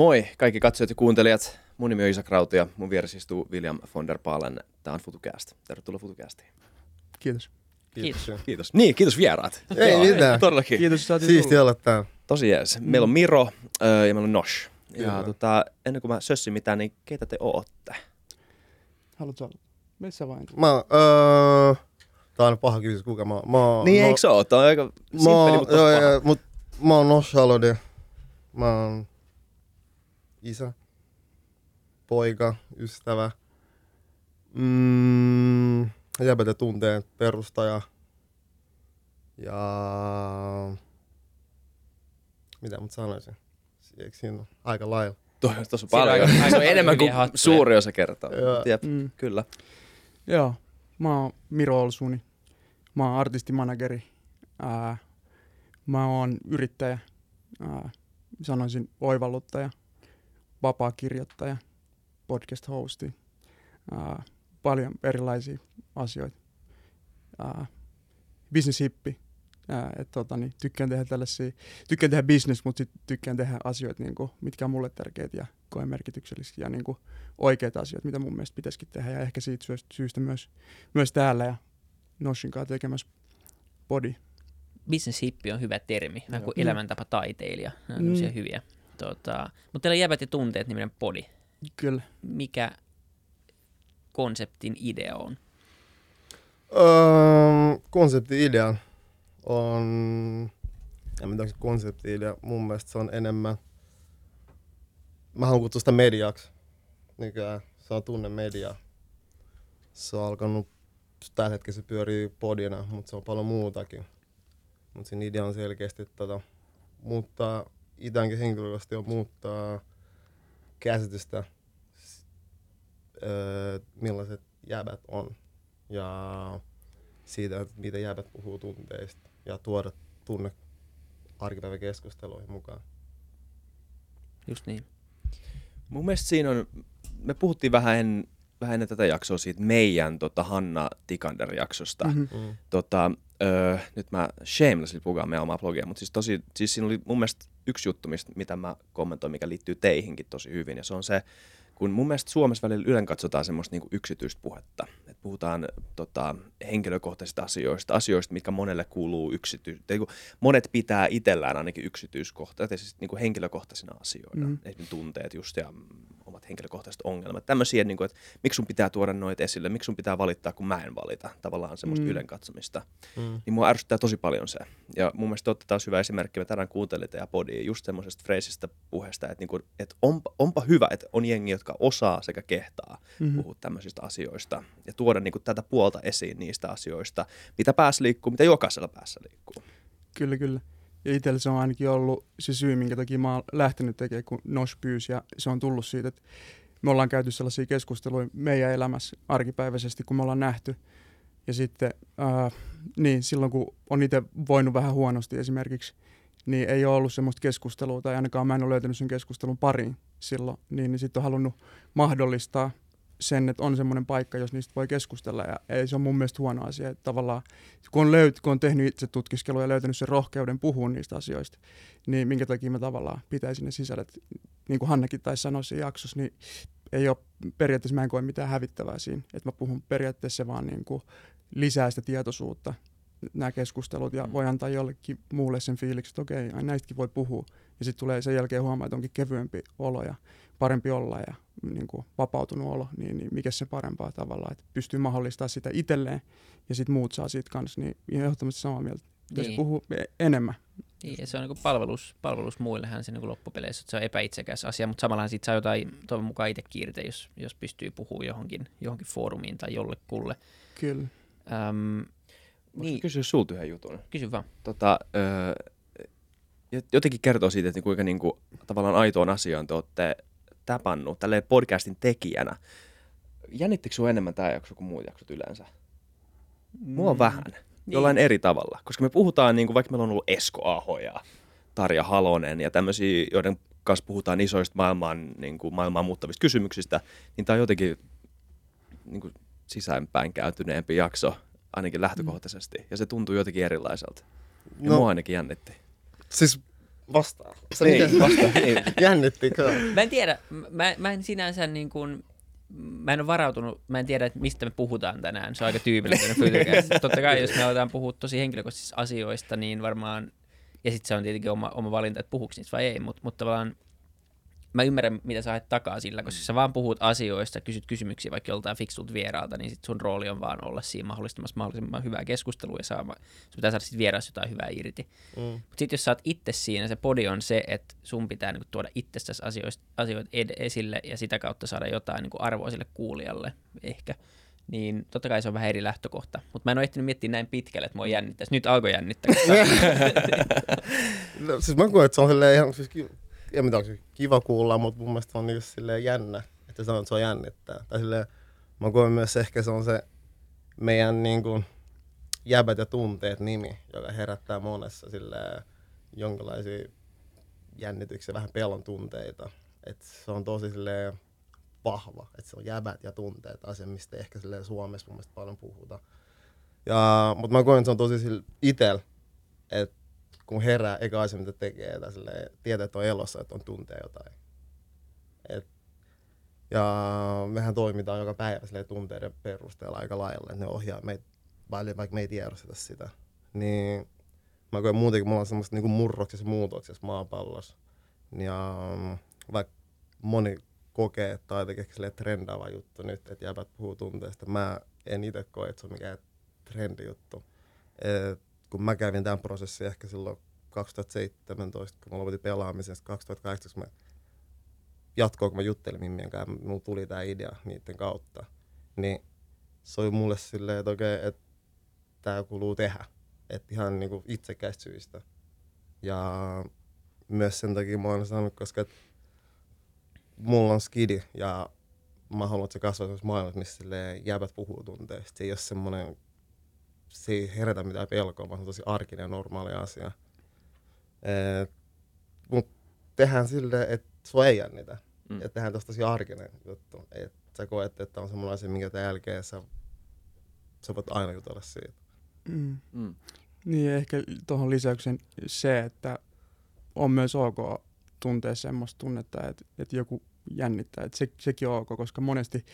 Moi kaikki katsojat ja kuuntelijat. Mun nimi on Isak Rauti ja mun vieressä istuu William von der Paalen. Tää on FutuCast. Tervetuloa FutuCastiin. Kiitos. Kiitos. Kiitos. Niin, kiitos vieraat. Ei Joo, mitään. Todellakin. Kiitos, että Siisti olla täällä. Tosi jees. Meillä on Miro öö, ja meillä on Nosh. Ja tota, ennen kuin mä sössin mitään, niin keitä te ootte? Haluatko aloittaa? Missä vain? Mä öö, tää on paha kysymys, kuka mä oon. Mä Niin, mä, eikö se oo? Tää on aika simppeli, mutta joo, tosi paha. joo, mut mä oon Nosh Halode. Mä oon isä, poika, ystävä. Mm, jäbätä tunteen perustaja. Ja... Mitä mut sanoisin? Eikö siinä ole aika lailla? Tuo on paljon. aika- aika se on enemmän kuin suuri osa kertoo. Joo. Jep, Mm. kyllä. Joo, mä oon Miro Olsuni. Mä oon artistimanageri. Ää, mä oon yrittäjä. Ää, sanoisin oivalluttaja. Vapaa-kirjoittaja. Podcast-hosti. Ää, paljon erilaisia asioita. Ää, business-hippi. Ää, et, tota, niin, tykkään tehdä tällaisia, tykkään tehdä business, mutta sit tykkään tehdä asioita, niin kuin, mitkä on mulle tärkeitä ja koen merkityksellisiä ja niin kuin, oikeita asioita, mitä mun mielestä pitäisikin tehdä. Ja ehkä siitä syystä- myös, myös täällä ja Noshin kanssa tekemässä body. Business hippi on hyvä termi, vähän kuin elämäntapa taiteilija. Ne on mm. hyviä. Tota, mutta teillä on jäbät ja tunteet niminen podi. Kyllä. Mikä konseptin idea on? Öö, konsepti-idea on, en tiedä onko se konsepti-idea, mun mielestä se on enemmän, mä haluan kutsua sitä mediaksi, nykyään se on tunne media. Se on alkanut, tällä hetkellä se pyörii podina, mutta se on paljon muutakin. Mutta sen idea on selkeästi tota, muuttaa, itänkin henkilökohtaisesti on muuttaa käsitystä, öö, millaiset jäbät on ja siitä, että miten jäbät puhuu tunteista ja tuoda tunne arkipäiväkeskusteluihin mukaan. Just niin. Mun mielestä siinä on, me puhuttiin vähän, en, vähän ennen tätä jaksoa siitä meidän tota, Hanna Tikander-jaksosta. Mhm. Mm. Tota, öö, nyt mä shamelessly pukaan meidän omaa blogia, mutta siis, tosi, siis siinä oli mun mielestä yksi juttu, mistä, mitä mä kommentoin, mikä liittyy teihinkin tosi hyvin, ja se on se, kun mun mielestä Suomessa välillä ylen katsotaan semmoista niinku yksityistä puhetta. Et puhutaan tota, henkilökohtaisista asioista, asioista, mitkä monelle kuuluu yksityistä. Monet pitää itsellään ainakin yksityiskohtaisia, siis niinku henkilökohtaisina asioina. Mm. Esimerkiksi tunteet just ja omat henkilökohtaiset ongelmat. Tämmöisiä, niinku, että miksi sun pitää tuoda noita esille, miksi sun pitää valittaa, kun mä en valita. Tavallaan semmoista Mm. mm. ylen katsomista Mm. niin mua ärsyttää tosi paljon se. Ja mun mielestä te olette taas hyvä esimerkki, me tänään kuuntelitte ja podia just semmoisesta freesistä puheesta, että, niinku, että onpa, onpa hyvä, että on jengi, jotka osaa sekä kehtaa Mhm. mm-hmm. puhua tämmöisistä asioista ja tuoda niinku tätä puolta esiin niistä asioista, mitä päässä liikkuu, mitä jokaisella päässä liikkuu. Kyllä, kyllä. Ja itsellä se on ainakin ollut se syy, minkä takia mä oon lähtenyt tekemään, kun Nosh pyysi. Ja se on tullut siitä, että me ollaan käyty sellaisia keskusteluja meidän elämässä arkipäiväisesti, kun me ollaan nähty. Ja sitten äh, niin, silloin, kun on itse voinut vähän huonosti esimerkiksi, niin ei ole ollut semmoista keskustelua, tai ainakaan mä en ole löytänyt sen keskustelun pariin silloin, niin, niin sitten on halunnut mahdollistaa sen, että on semmoinen paikka, jos niistä voi keskustella, ja ei se on mun mielestä huono asia, että tavallaan kun on, löyt, kun on tehnyt itse tutkiskelua ja löytänyt sen rohkeuden puhua niistä asioista, niin minkä takia mä tavallaan pitäisin ne sisällöt, niin kuin Hannakin taisi sanoa siinä jaksossa, niin ei ole, periaatteessa mä en koe mitään hävittävää siinä, että mä puhun periaatteessa vaan niin kuin lisää sitä tietoisuutta, nämä keskustelut, ja voi antaa jollekin muulle sen fiiliksi, että okei, näistäkin voi puhua, ja sitten tulee sen jälkeen huomaa, että onkin kevyempi olo ja parempi olla ja niin kuin vapautunut olo, niin, niin mikä se parempaa tavallaan, että pystyy mahdollistamaan sitä itselleen, ja sitten muut saa siitä kanssa, niin ihan ehdottomasti samaa mieltä. Pitäisi Niin. puhua e- enemmän. Niin, ja se on niin palvelus, palvelus muillehän se niin loppupeleissä, että se on epäitsekäs asia, mutta samallahan siitä saa jotain toivon mukaan itse irti, jos, jos pystyy puhumaan johonkin, johonkin foorumiin tai jollekulle. Kyllä. Öm, Niin. niin, Kysyä sulta yhden jutun. kysy vaan. Tota, öö, jot- jotenkin kertoo siitä, että kuinka niinku, tavallaan aitoon asiaan te olette täpannut tälleen podcastin tekijänä. Jännittikö sinua enemmän tämä jakso kuin muut jaksot yleensä? Mua Mm, vähän. Jollain eri tavalla. Koska me puhutaan, niin kuin, vaikka meillä on ollut Esko Aho ja Tarja Halonen ja tämmöisiä, joiden kanssa puhutaan isoista maailmaan, niin kuin, maailmaan muuttavista kysymyksistä, niin tämä on jotenkin niin kuin, sisäänpäin kääntyneempi jakso, ainakin lähtökohtaisesti. Ja se tuntuu jotenkin erilaiselta. Ja No. mua ainakin jännitti. Siis vastaa. Se Niin, niin, vasta, niin. Jännittikö? Mä en tiedä, mä, mä en sinänsä niin kuin, mä en ole varautunut, mä en tiedä, että mistä me puhutaan tänään. Se on aika tyypillinen. Totta kai, jos me aletaan puhua tosi henkilökohtaisista asioista, niin varmaan, ja sitten se on tietenkin oma, oma valinta, että puhuuko niistä vai ei, mutta, mutta tavallaan mä ymmärrän, mitä sä haet takaa sillä, koska sä vaan puhut asioista, kysyt kysymyksiä vaikka joltain fiksulta vieraalta, niin sit sun rooli on vaan olla siinä mahdollistamassa mahdollisimman hyvää keskustelua ja saama, sun pitää saada sit vieraassa jotain hyvää irti. Mm. Mutta sitten jos sä oot itse siinä, se podi on se, että sun pitää niinku tuoda itsestäsi asioista, asioita ed- esille ja sitä kautta saada jotain niinku arvoa sille kuulijalle ehkä. Niin totta kai se on vähän eri lähtökohta. Mutta mä en ole ehtinyt miettiä näin pitkälle, että mua jännittäisi. Nyt alkoi jännittää. No, siis mä koen, että se on ihan, siis en tiedä, onko kiva kuulla, mutta mun mielestä on niinku silleen jännä, että sanoo, että se on jännittää. Tai silleen, mä koen myös ehkä se on se meidän niinku jäbät ja tunteet nimi, joka herättää monessa silleen jonkinlaisia jännityksiä, vähän pelon tunteita. Et se on tosi silleen vahva, että se on jäbät ja tunteet, asia, mistä ehkä silleen Suomessa mun mielestä paljon puhutaan. Ja, mutta mä koen, että se on tosi sille itel, että kun herää, eikä asia mitä tekee, tai silleen, tietää, että on elossa, että on tuntee jotain. Et, ja mehän toimitaan joka päivä silleen, tunteiden perusteella aika lailla, että ne ohjaa meitä, vaikka me ei tiedosteta sitä. Niin mä koen muutenkin, mulla on semmoista niin murroksessa muutoksessa maapallossa. Ja mm, vaikka moni kokee, että on jotenkin ehkä trendaava juttu nyt, että jäbät puhuu tunteesta. Mä en itse koe, että se on mikään trendijuttu. Et kun mä kävin tämän prosessin ehkä silloin 2017, kun mä lopetin pelaamisen, 2018 mä jatkoin, kun mä juttelin Mimmien kanssa, mulla tuli tämä idea niiden kautta, niin se oli mulle silleen, että okei, että tämä kuuluu tehdä. Että ihan niinku itsekäistä syistä. Ja myös sen takia mä oon sanonut, koska mulla on skidi ja mä haluan, että se kasvaa semmoisessa maailmassa, missä jäbät puhuu tunteista. Se ei ole semmoinen, se ei herätä mitään pelkoa, vaan se on tosi arkinen ja normaali asia. Et, mut tehdään silleen, että sua ei jännitä. Mm. Että tehdään tosta tosi arkinen juttu. Että sä koet, että on semmoinen asia, minkä tämän jälkeen sä, sä voit aina jutella siitä. Mm. Mm. Niin ehkä tuohon lisäyksen se, että on myös ok tuntea semmoista tunnetta, että, että joku jännittää. Että se, sekin on ok, koska monesti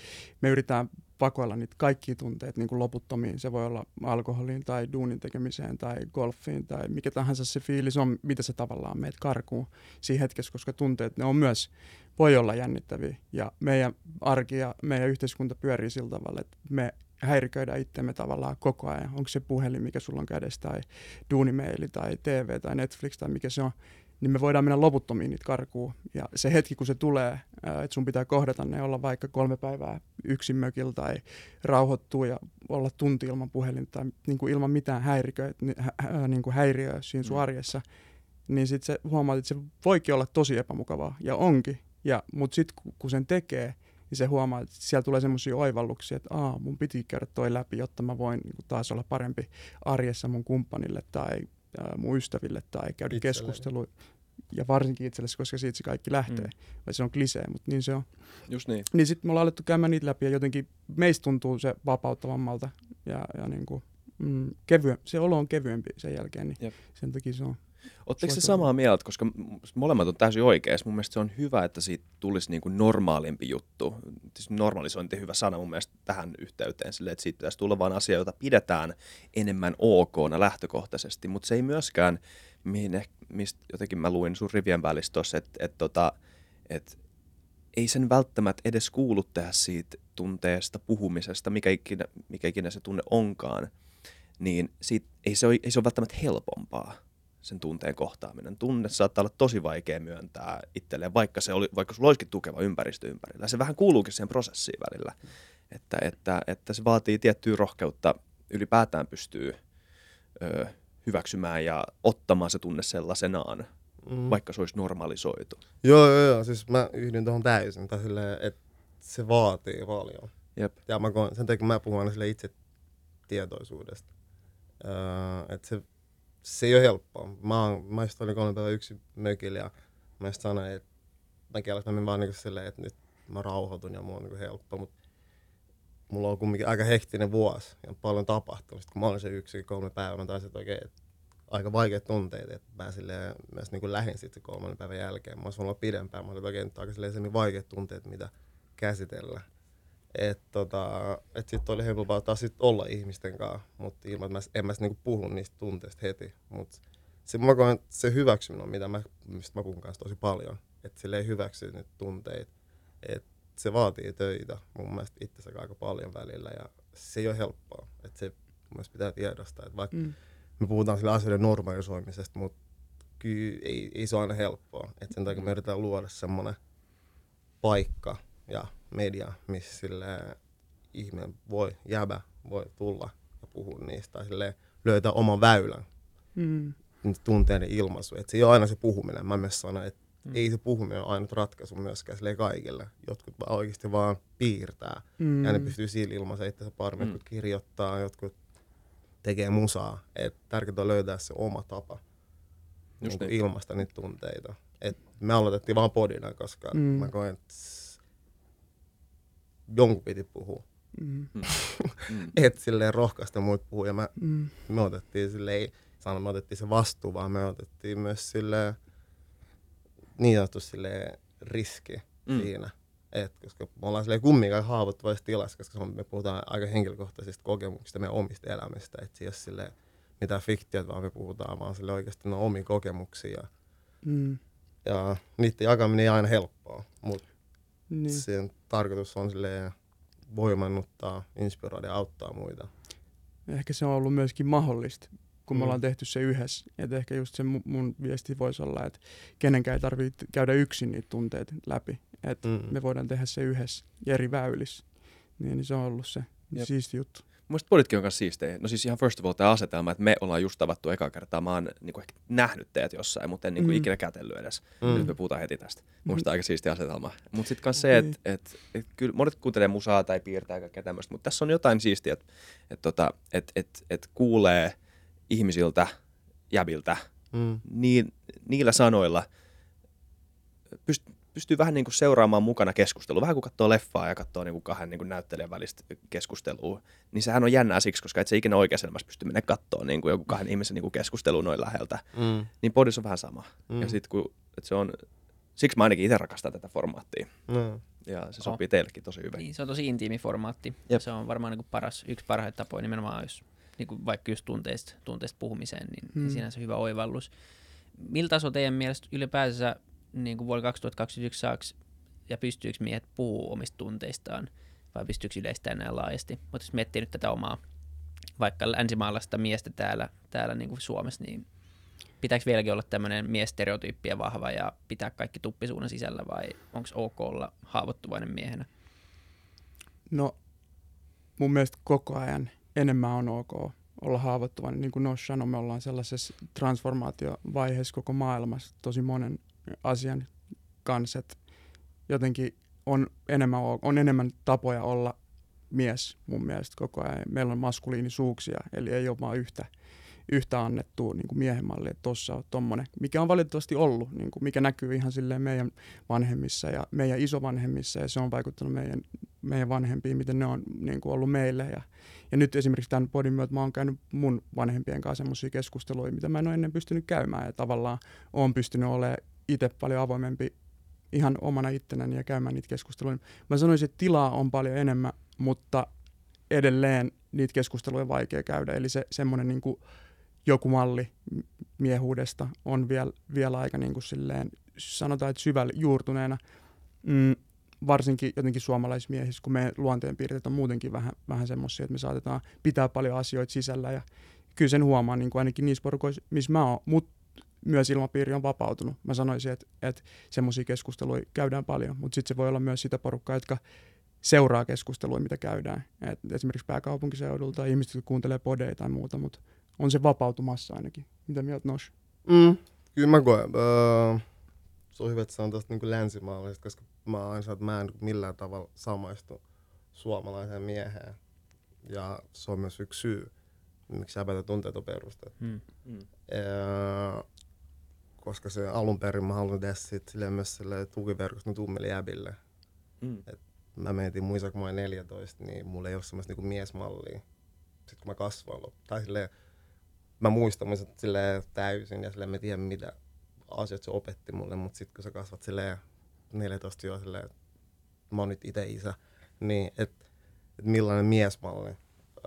me yritetään pakoilla niitä kaikki tunteet niin kuin loputtomiin. Se voi olla alkoholiin tai duunin tekemiseen tai golfiin tai mikä tahansa se fiilis on, mitä se tavallaan meitä karkuu siinä hetkessä, koska tunteet ne on myös, voi olla jännittäviä. Ja meidän arki ja meidän yhteiskunta pyörii sillä tavalla, että me häiriköidään itsemme tavallaan koko ajan. Onko se puhelin, mikä sulla on kädessä, tai duunimeili, tai TV, tai Netflix, tai mikä se on, niin me voidaan mennä loputtomiin niitä karkuun. Ja se hetki, kun se tulee, että sun pitää kohdata ne, olla vaikka kolme päivää yksin mökillä, tai rauhoittua ja olla tunti ilman puhelinta, tai niin kuin ilman mitään häiriköä, hä, hä, niin kuin häiriöä siinä sun Mm. arjessa, niin sitten se huomaat, että se voikin olla tosi epämukavaa, ja onkin. Ja, mutta sitten kun sen tekee, niin se huomaa, että siellä tulee semmoisia oivalluksia, että Aa, mun piti käydä toi läpi, jotta mä voin niin taas olla parempi arjessa mun kumppanille tai ää, mun ystäville tai käydä keskustelua. Ja varsinkin itsellesi, koska siitä se kaikki lähtee. Mm. Mm. Vai se on klisee, mutta niin se on. Just niin. Niin sitten me ollaan alettu käymään niitä läpi ja jotenkin meistä tuntuu se vapauttavammalta ja, ja niin kuin, mm, kevyen, se olo on kevyempi sen jälkeen, niin Jep. sen takia se on. Oletteko se samaa mieltä, koska molemmat on täysin oikeassa. Mun mielestä se on hyvä, että siitä tulisi niin kuin normaalimpi juttu. Siis normalisointi hyvä sana mun mielestä tähän yhteyteen, sille, että siitä pitäisi tulla vain asia, jota pidetään enemmän ok lähtökohtaisesti, mutta se ei myöskään, mihin mistä jotenkin mä luin sun rivien välissä tuossa, että et, tota, et, ei sen välttämättä edes kuulu tehdä siitä tunteesta puhumisesta, mikä ikinä, mikä ikinä se tunne onkaan, niin siitä, ei, se ole, ei se ole välttämättä helpompaa sen tunteen kohtaaminen. Tunne saattaa olla tosi vaikea myöntää itselleen, vaikka, se oli, vaikka sulla olisikin tukeva ympäristö ympärillä. Se vähän kuuluukin siihen prosessiin välillä, että, että, että se vaatii tiettyä rohkeutta ylipäätään pystyy ö, hyväksymään ja ottamaan se tunne sellaisenaan, Mm. vaikka se olisi normalisoitu. Joo, joo, joo. Siis mä yhdyn tuohon täysin. Tai silleen, että se vaatii paljon. Jep. Ja mä sen takia mä puhun aina sille itse tietoisuudesta. Öö, että se, se ei ole helppoa. Mä, oon, mä just olin kolme päivää yksin mökillä ja mä just sanoin, että mä kielessä mä menin vaan niinku silleen, että nyt mä rauhoitun ja mulla on niinku helppo. Mut mulla on kumminkin aika hektinen vuosi ja paljon tapahtunut. Sitten kun mä olin se yksin kolme päivää, mä taisin, että okei, että aika vaikeat tunteet, että mä silleen, myös niin lähdin sitten kolmannen päivän jälkeen. Mä olisin olla pidempään, mä olin oikein aika niin vaikeat tunteet, mitä käsitellä. Että tota, et sitten oli helpompaa taas sit olla ihmisten kanssa, mutta ilman, että mä, en mä niinku puhu niistä tunteista heti. Mutta se, mä koen, se hyväksyminen on, mitä mä, mistä mä puhun kanssa tosi paljon. Että sille ei hyväksy niitä tunteita. Että se vaatii töitä mun mielestä itsensä aika paljon välillä ja se ei ole helppoa. Että se mun mielestä pitää tiedostaa, että vaikka mm. me puhutaan sille asioiden normalisoimisesta, mutta kyllä ei, ei se ole aina helppoa. Että sen takia me yritetään luoda semmoinen paikka ja media, missä sille ihminen voi, jäbä voi tulla ja puhua niistä sille löytää oman väylän mm. tunteiden ilmaisu. Et se ei ole aina se puhuminen. Mä myös sanon, että mm. ei se puhuminen ole ainut ratkaisu myöskään sille kaikille. Jotkut vaan oikeasti vaan piirtää mm. ja ne pystyy sillä ilmaisemaan itse paremmin, mm. jotkut kirjoittaa, jotkut tekee musaa. Et tärkeintä on löytää se oma tapa Just niin niin. ilmaista niitä tunteita. Et me aloitettiin vaan podina, koska mm. mä koen, että jonkun piti puhua. Mm. mm. Et silleen rohkaista muut puhua. Ja mä, mm. me otettiin silleen, sanon, me otettiin se vastuu, vaan me otettiin myös silleen, niin sanottu silleen riski mm. siinä. Et, koska me ollaan silleen kumminkaan haavoittuvassa tilassa, koska me puhutaan aika henkilökohtaisista kokemuksista meidän omista elämistä. Että ei ole silleen mitään fiktiota, vaan me puhutaan vaan sille oikeasti no omia kokemuksia. Mm. Ja niiden jakaminen ei aina helppoa, mutta niin. sen tarkoitus on silleen voimannuttaa, inspiroida ja auttaa muita. Ehkä se on ollut myöskin mahdollista, kun mm. me ollaan tehty se yhdessä. Et ehkä just se mun viesti voisi olla, että kenenkään ei tarvitse käydä yksin niitä tunteita läpi. Että mm. me voidaan tehdä se yhdessä eri väylissä. Niin, niin se on ollut se Jep. siisti juttu. Mielestäni poditkin on myös siistejä. No siis ihan first of all tämä asetelma, että me ollaan just tavattu eka kertaa. Mä oon niin kuin ehkä nähnyt teet jossain, mutta en niin kuin mm. ikinä kätellyt edes. Mm. Nyt me puhutaan heti tästä. Mielestäni mm. aika siistiä asetelma. Mutta sitten myös se, että et, et, kyllä monet kuuntelee musaa tai piirtää kaikkea tämmöistä, mutta tässä on jotain siistiä, että et, tota, et, et, et kuulee ihmisiltä, jäbiltä, mm. niin, niillä sanoilla pyst- pystyy vähän niin kuin seuraamaan mukana keskustelua. Vähän kuin katsoo leffaa ja katsoo niin kuin kahden niin kuin näyttelijän välistä keskustelua, niin sehän on jännää siksi, koska et se ikinä oikeassa elämässä pysty mennä katsoa niin kuin joku kahden ihmisen niin kuin keskustelua noin läheltä. Mm. Niin podissa on vähän sama. Mm. Ja sit kun, että se on, siksi mä ainakin itse rakastan tätä formaattia. Mm. Ja se sopii oh. teillekin tosi hyvin. Niin, se on tosi intiimi formaatti. Jep. Se on varmaan niin kuin paras, yksi parhaita tapoja nimenomaan, jos niin kuin vaikka just tunteista, tunteista puhumiseen, niin mm. siinä se hyvä oivallus. Miltä taso teidän mielestä ylipäänsä niin kuin vuonna 2021 saaks ja pystyykö miehet puhua omista tunteistaan vai pystyykö yleistämään näin laajasti. Mutta jos miettii nyt tätä omaa vaikka länsimaalaista miestä täällä, täällä niin kuin Suomessa, niin pitääkö vieläkin olla tämmöinen miestereotyyppiä vahva ja pitää kaikki tuppisuunnan sisällä vai onko ok olla haavoittuvainen miehenä? No mun mielestä koko ajan enemmän on ok olla haavoittuvainen. Niin kuin Nosh sanoi, me ollaan sellaisessa transformaatiovaiheessa koko maailmassa tosi monen asian kanssa, että jotenkin on enemmän, on enemmän tapoja olla mies mun mielestä koko ajan. Meillä on maskuliinisuuksia, eli ei ole vain yhtä, yhtä annettua niin kuin miehen malli, että tuossa on tommonen, mikä on valitettavasti ollut, niin kuin mikä näkyy ihan silleen meidän vanhemmissa ja meidän isovanhemmissa, ja se on vaikuttanut meidän, meidän vanhempiin, miten ne on niin kuin ollut meille. Ja, ja nyt esimerkiksi tämän podin myötä mä oon käynyt mun vanhempien kanssa semmoisia keskusteluja, mitä mä en ole ennen pystynyt käymään, ja tavallaan oon pystynyt olemaan itse paljon avoimempi ihan omana ittenäni ja käymään niitä keskusteluja. Mä sanoisin, että tilaa on paljon enemmän, mutta edelleen niitä keskusteluja on vaikea käydä. Eli se semmoinen niin joku malli miehuudesta on vielä, vielä aika niin kuin silleen, sanotaan, että syvällä juurtuneena. Mm, varsinkin jotenkin suomalaismiehissä, kun meidän luonteenpiirteet on muutenkin vähän, vähän semmoisia, että me saatetaan pitää paljon asioita sisällä ja kyllä sen huomaa niin kuin ainakin niissä porukoissa, missä mä oon, mutta myös ilmapiiri on vapautunut. Mä sanoisin, että, että semmoisia keskusteluja käydään paljon, mutta sitten se voi olla myös sitä porukkaa, jotka seuraa keskustelua, mitä käydään. Et esimerkiksi pääkaupunkiseudulta ihmiset, jotka kuuntelee podeja tai muuta, mutta on se vapautumassa ainakin. Mitä mieltä Nosh? Mm, kyllä mä koen. Uh, se on hyvä, että se on tuosta niin länsimaalaisesta, koska mä aina että mä en millään tavalla samaistu suomalaiseen mieheen. Ja se on myös yksi syy, miksi häpätä tunteet on perustettu. Mm. Mm. Uh, koska se alun perin mä haluan tehdä sit myös silleen tukiverkosta tummille jäbille. Mm. Et mä mietin muissa, kun mä olin 14, niin mulla ei ole semmoista niinku miesmallia. Sitten kun mä kasvoin, tai silleen, mä muistan mun silleen täysin ja silleen mä tiedän mitä asiat se opetti mulle, mutta sitten kun sä kasvat silleen 14 jo silleen, että mä oon nyt itse isä, niin että et millainen miesmalli,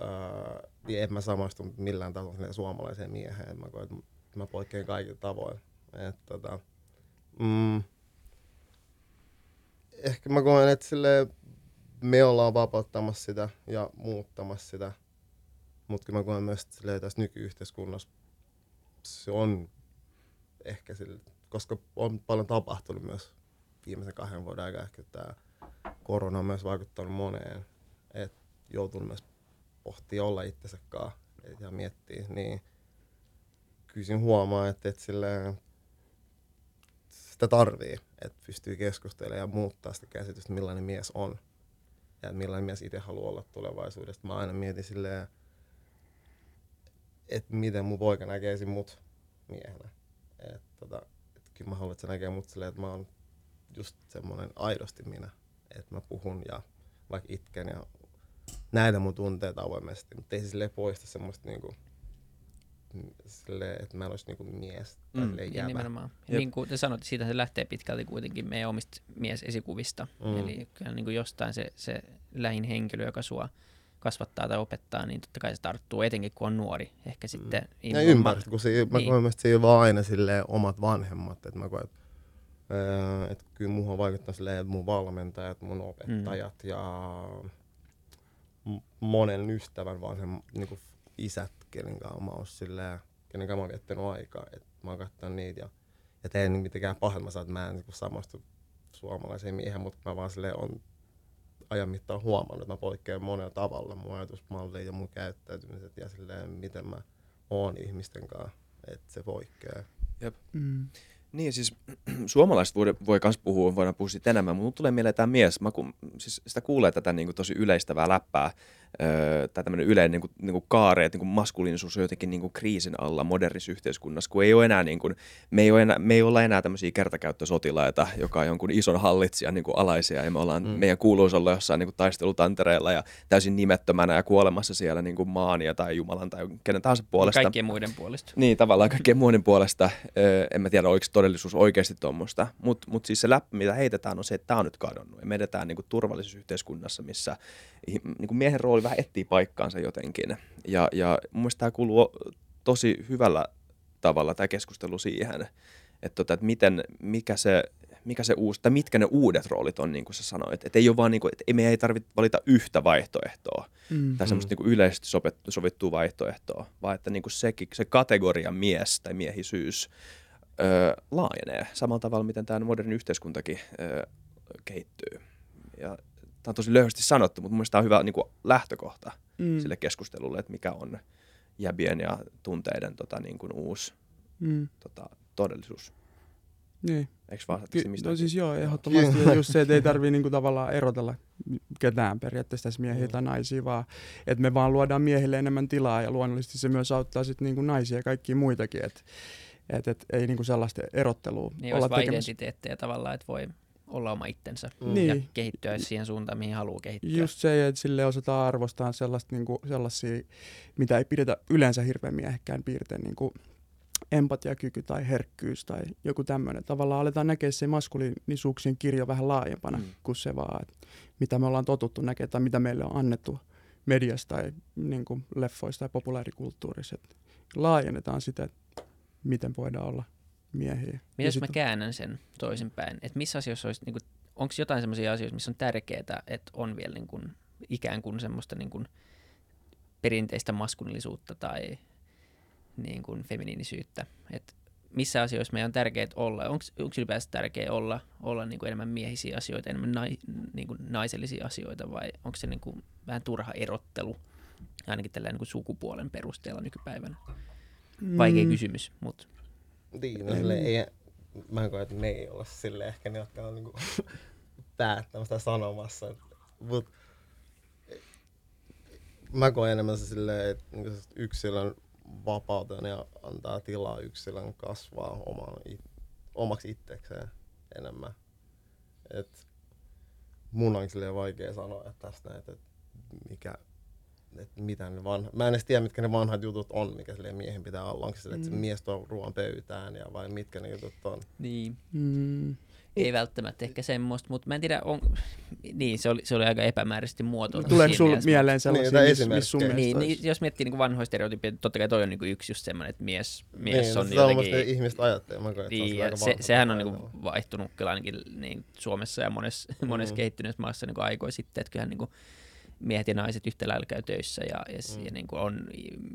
öö, niin en mä samaistu millään tasolla suomalaiseen mieheen, mä koen, että mä poikkean kaikilla tavoin. Et, tota, mm, ehkä mä koen, että silleen, me ollaan vapauttamassa sitä ja muuttamassa sitä, mutta mä koen myös, että tässä nykyyhteiskunnassa se on ehkä sille, koska on paljon tapahtunut myös viimeisen kahden vuoden aikana, ehkä tämä korona on myös vaikuttanut moneen, että joutunut myös pohtia olla itsensäkaan ja miettiä, niin kysin huomaa, että, että silleen, sitä tarvii, että pystyy keskustelemaan ja muuttaa sitä käsitystä, millainen mies on ja millainen mies itse haluaa olla tulevaisuudesta. Mä aina mietin silleen, että miten mun poika näkee mut miehenä. Et, tota, et kyllä mä haluan, että se näkee mut silleen, että mä oon just semmoinen aidosti minä. Että mä puhun ja vaikka itken ja näitä mun tunteita avoimesti, mutta ei se silleen poista semmoista niinku, silleen, että mä en olisi niinku mies tai Mm. mm. Ja nimenomaan. Ja niin kuin te sanoitte, siitä se lähtee pitkälti kuitenkin meidän omista miesesikuvista. Mm. Eli kyllä niin kuin jostain se, se lähin henkilö, joka sua kasvattaa tai opettaa, niin totta kai se tarttuu, etenkin kun on nuori. Ehkä sitten... Ja ilman- ymmärrät, kun se, mä Niin. koen myös, että siinä vaan aina silleen omat vanhemmat. Että mä koen, että, ää, että kyllä muuhun on vaikuttanut silleen, että mun valmentajat, mun opettajat mm. ja monen ystävän vanhem, niin kuin isät, kenen kanssa mä oon silleen, kenen kanssa mä oon viettänyt aikaa. Että mä oon katsonut niitä ja, ja tein mitenkään pahoin, mä saan, että mä en niin samastu suomalaiseen miehen, mutta mä vaan silleen on ajan mittaan huomannut, että mä poikkean monella tavalla mun ajatusmalliin ja mun käyttäytymiset ja silleen, miten mä oon ihmisten kanssa, että se poikkeaa. Mm. Niin, siis suomalaiset voi, voi myös puhua, voidaan puhua siitä enemmän, mutta tulee mieleen tämä mies, mä kun, siis sitä kuulee tätä niin kuin, tosi yleistävää läppää, öö, tai tämmöinen yleinen niin kuin, niin kuin kaare, että niin kuin maskuliinisuus on jotenkin niin kuin kriisin alla modernissa yhteiskunnassa, kun ei ole enää, niin kuin, me, ei ole enää, me ei olla enää tämmöisiä kertakäyttösotilaita, joka on jonkun ison hallitsijan niin kuin alaisia, ja me ollaan, mm. meidän kuuluisi olla jossain niin kuin taistelutantereella ja täysin nimettömänä ja kuolemassa siellä niin kuin maania tai Jumalan tai kenen tahansa puolesta. Kaikkien muiden puolesta. Niin, tavallaan kaikkien muiden puolesta. En mä tiedä, oliko todellisuus oikeasti tuommoista. Mutta mut siis se läppä, mitä heitetään, on se, että tämä on nyt kadonnut. Ja me edetään niinku turvallisessa yhteiskunnassa, missä ih- niinku miehen rooli vähän etsii paikkaansa jotenkin. Ja, ja mun mielestä tämä kuuluu tosi hyvällä tavalla, tämä keskustelu siihen, että, tota, että miten, mikä se, mikä se uusi, tai mitkä ne uudet roolit on, niin kuin sä sanoit. Että ei ole vaan, niin kuin, että ei, meidän ei tarvitse valita yhtä vaihtoehtoa Mm. tai semmoista niin yleisesti sopet- sovittua vaihtoehtoa, vaan että niin kuin sekin, se kategoria mies tai miehisyys öö, laajenee samalla tavalla, miten tämä moderni yhteiskuntakin öö, kehittyy. Ja tämä on tosi löyhästi sanottu, mutta mun mielestä tämä on hyvä niin kuin lähtökohta Mm. sille keskustelulle, että mikä on jäbien ja tunteiden tota, niin kuin uusi Mm. tota, todellisuus. Niin. Eikö vaan Ky- mistä? no siis joo, ehdottomasti. Ja just se, että ei tarvii niinku tavallaan erotella ketään periaatteessa tässä miehiä Mm. tai naisia, vaan että me vaan luodaan miehille enemmän tilaa ja luonnollisesti se myös auttaa sitten niinku naisia ja kaikkia muitakin, että et, et, ei niinku sellaista erottelua Niin olla tekemässä. identiteettejä tavallaan, että voi olla oma itsensä Mm. Niin. ja kehittyä siihen suuntaan, mihin haluaa kehittyä. Just se, että sille osataan arvostaa sellaista, niinku, sellaisia, mitä ei pidetä yleensä hirveän miehekkään piirteen, niin kuin empatiakyky tai herkkyys tai joku tämmöinen. Tavallaan aletaan näkeä se maskuliinisuuksien kirjo vähän laajempana Mm. mm. kuin se vaan, että mitä me ollaan totuttu näkemään tai mitä meille on annettu mediasta tai niin kuin leffoista tai populaarikulttuurissa. Et laajennetaan sitä, että miten voidaan olla miehiä. Ja jos mä sit- käännän sen toisinpäin? Että missä asioissa olisi, niin onko jotain sellaisia asioita, missä on tärkeää, että on vielä niin kuin, ikään kuin semmoista niin kuin, perinteistä maskuliinisuutta tai niin kuin, feminiinisyyttä? Et missä asioissa meidän on tärkeää olla? Onko ylipäänsä tärkeää olla, olla niin kuin enemmän miehisiä asioita, enemmän nai, niin kuin naisellisia asioita vai onko se niin kuin, vähän turha erottelu? Ainakin tällä niin kuin sukupuolen perusteella nykypäivänä. Vaikea Mm. kysymys, mutta No sille ei, mä en koe, että me ei olla sille ehkä ne, jotka on niinku päättämässä sanomassa. Mut, mä koen enemmän se silleen, että niinku yksilön vapauten ja antaa tilaa yksilön kasvaa oman, it, omaksi itsekseen enemmän. Et mun on silleen vaikea sanoa että tästä että mikä, että mitä ne vanha, mä en edes tiedä, mitkä ne vanhat jutut on, mikä silleen miehen pitää olla. Onko se, silleen, että se Mm. mies tuo ruoan pöytään ja vai mitkä ne jutut on. Niin. Mm. Ei välttämättä ehkä semmoista, mutta mä en tiedä, on... Niin, se oli, se oli aika epämääräisesti muotoiltu. Tuleeko mielessä. mieleen sellaisia, tai missä miss sun Niin, niin, jos miettii niin vanhoja stereotypia, totta kai toi on niin yksi just semmoinen, että mies, mies niin, on se jotenkin... ihmiset ajattelee. Mä koen, että se on Niin, aika se, sehän on niinku ajatella. vaihtunut kyllä ainakin niin Suomessa ja monessa, monessa Mm. kehittyneessä maassa niinku aikoja sitten, että kyllähän niinku miehet ja naiset yhtä lailla käy töissä ja, ja, mm. Mm. ja niinku on,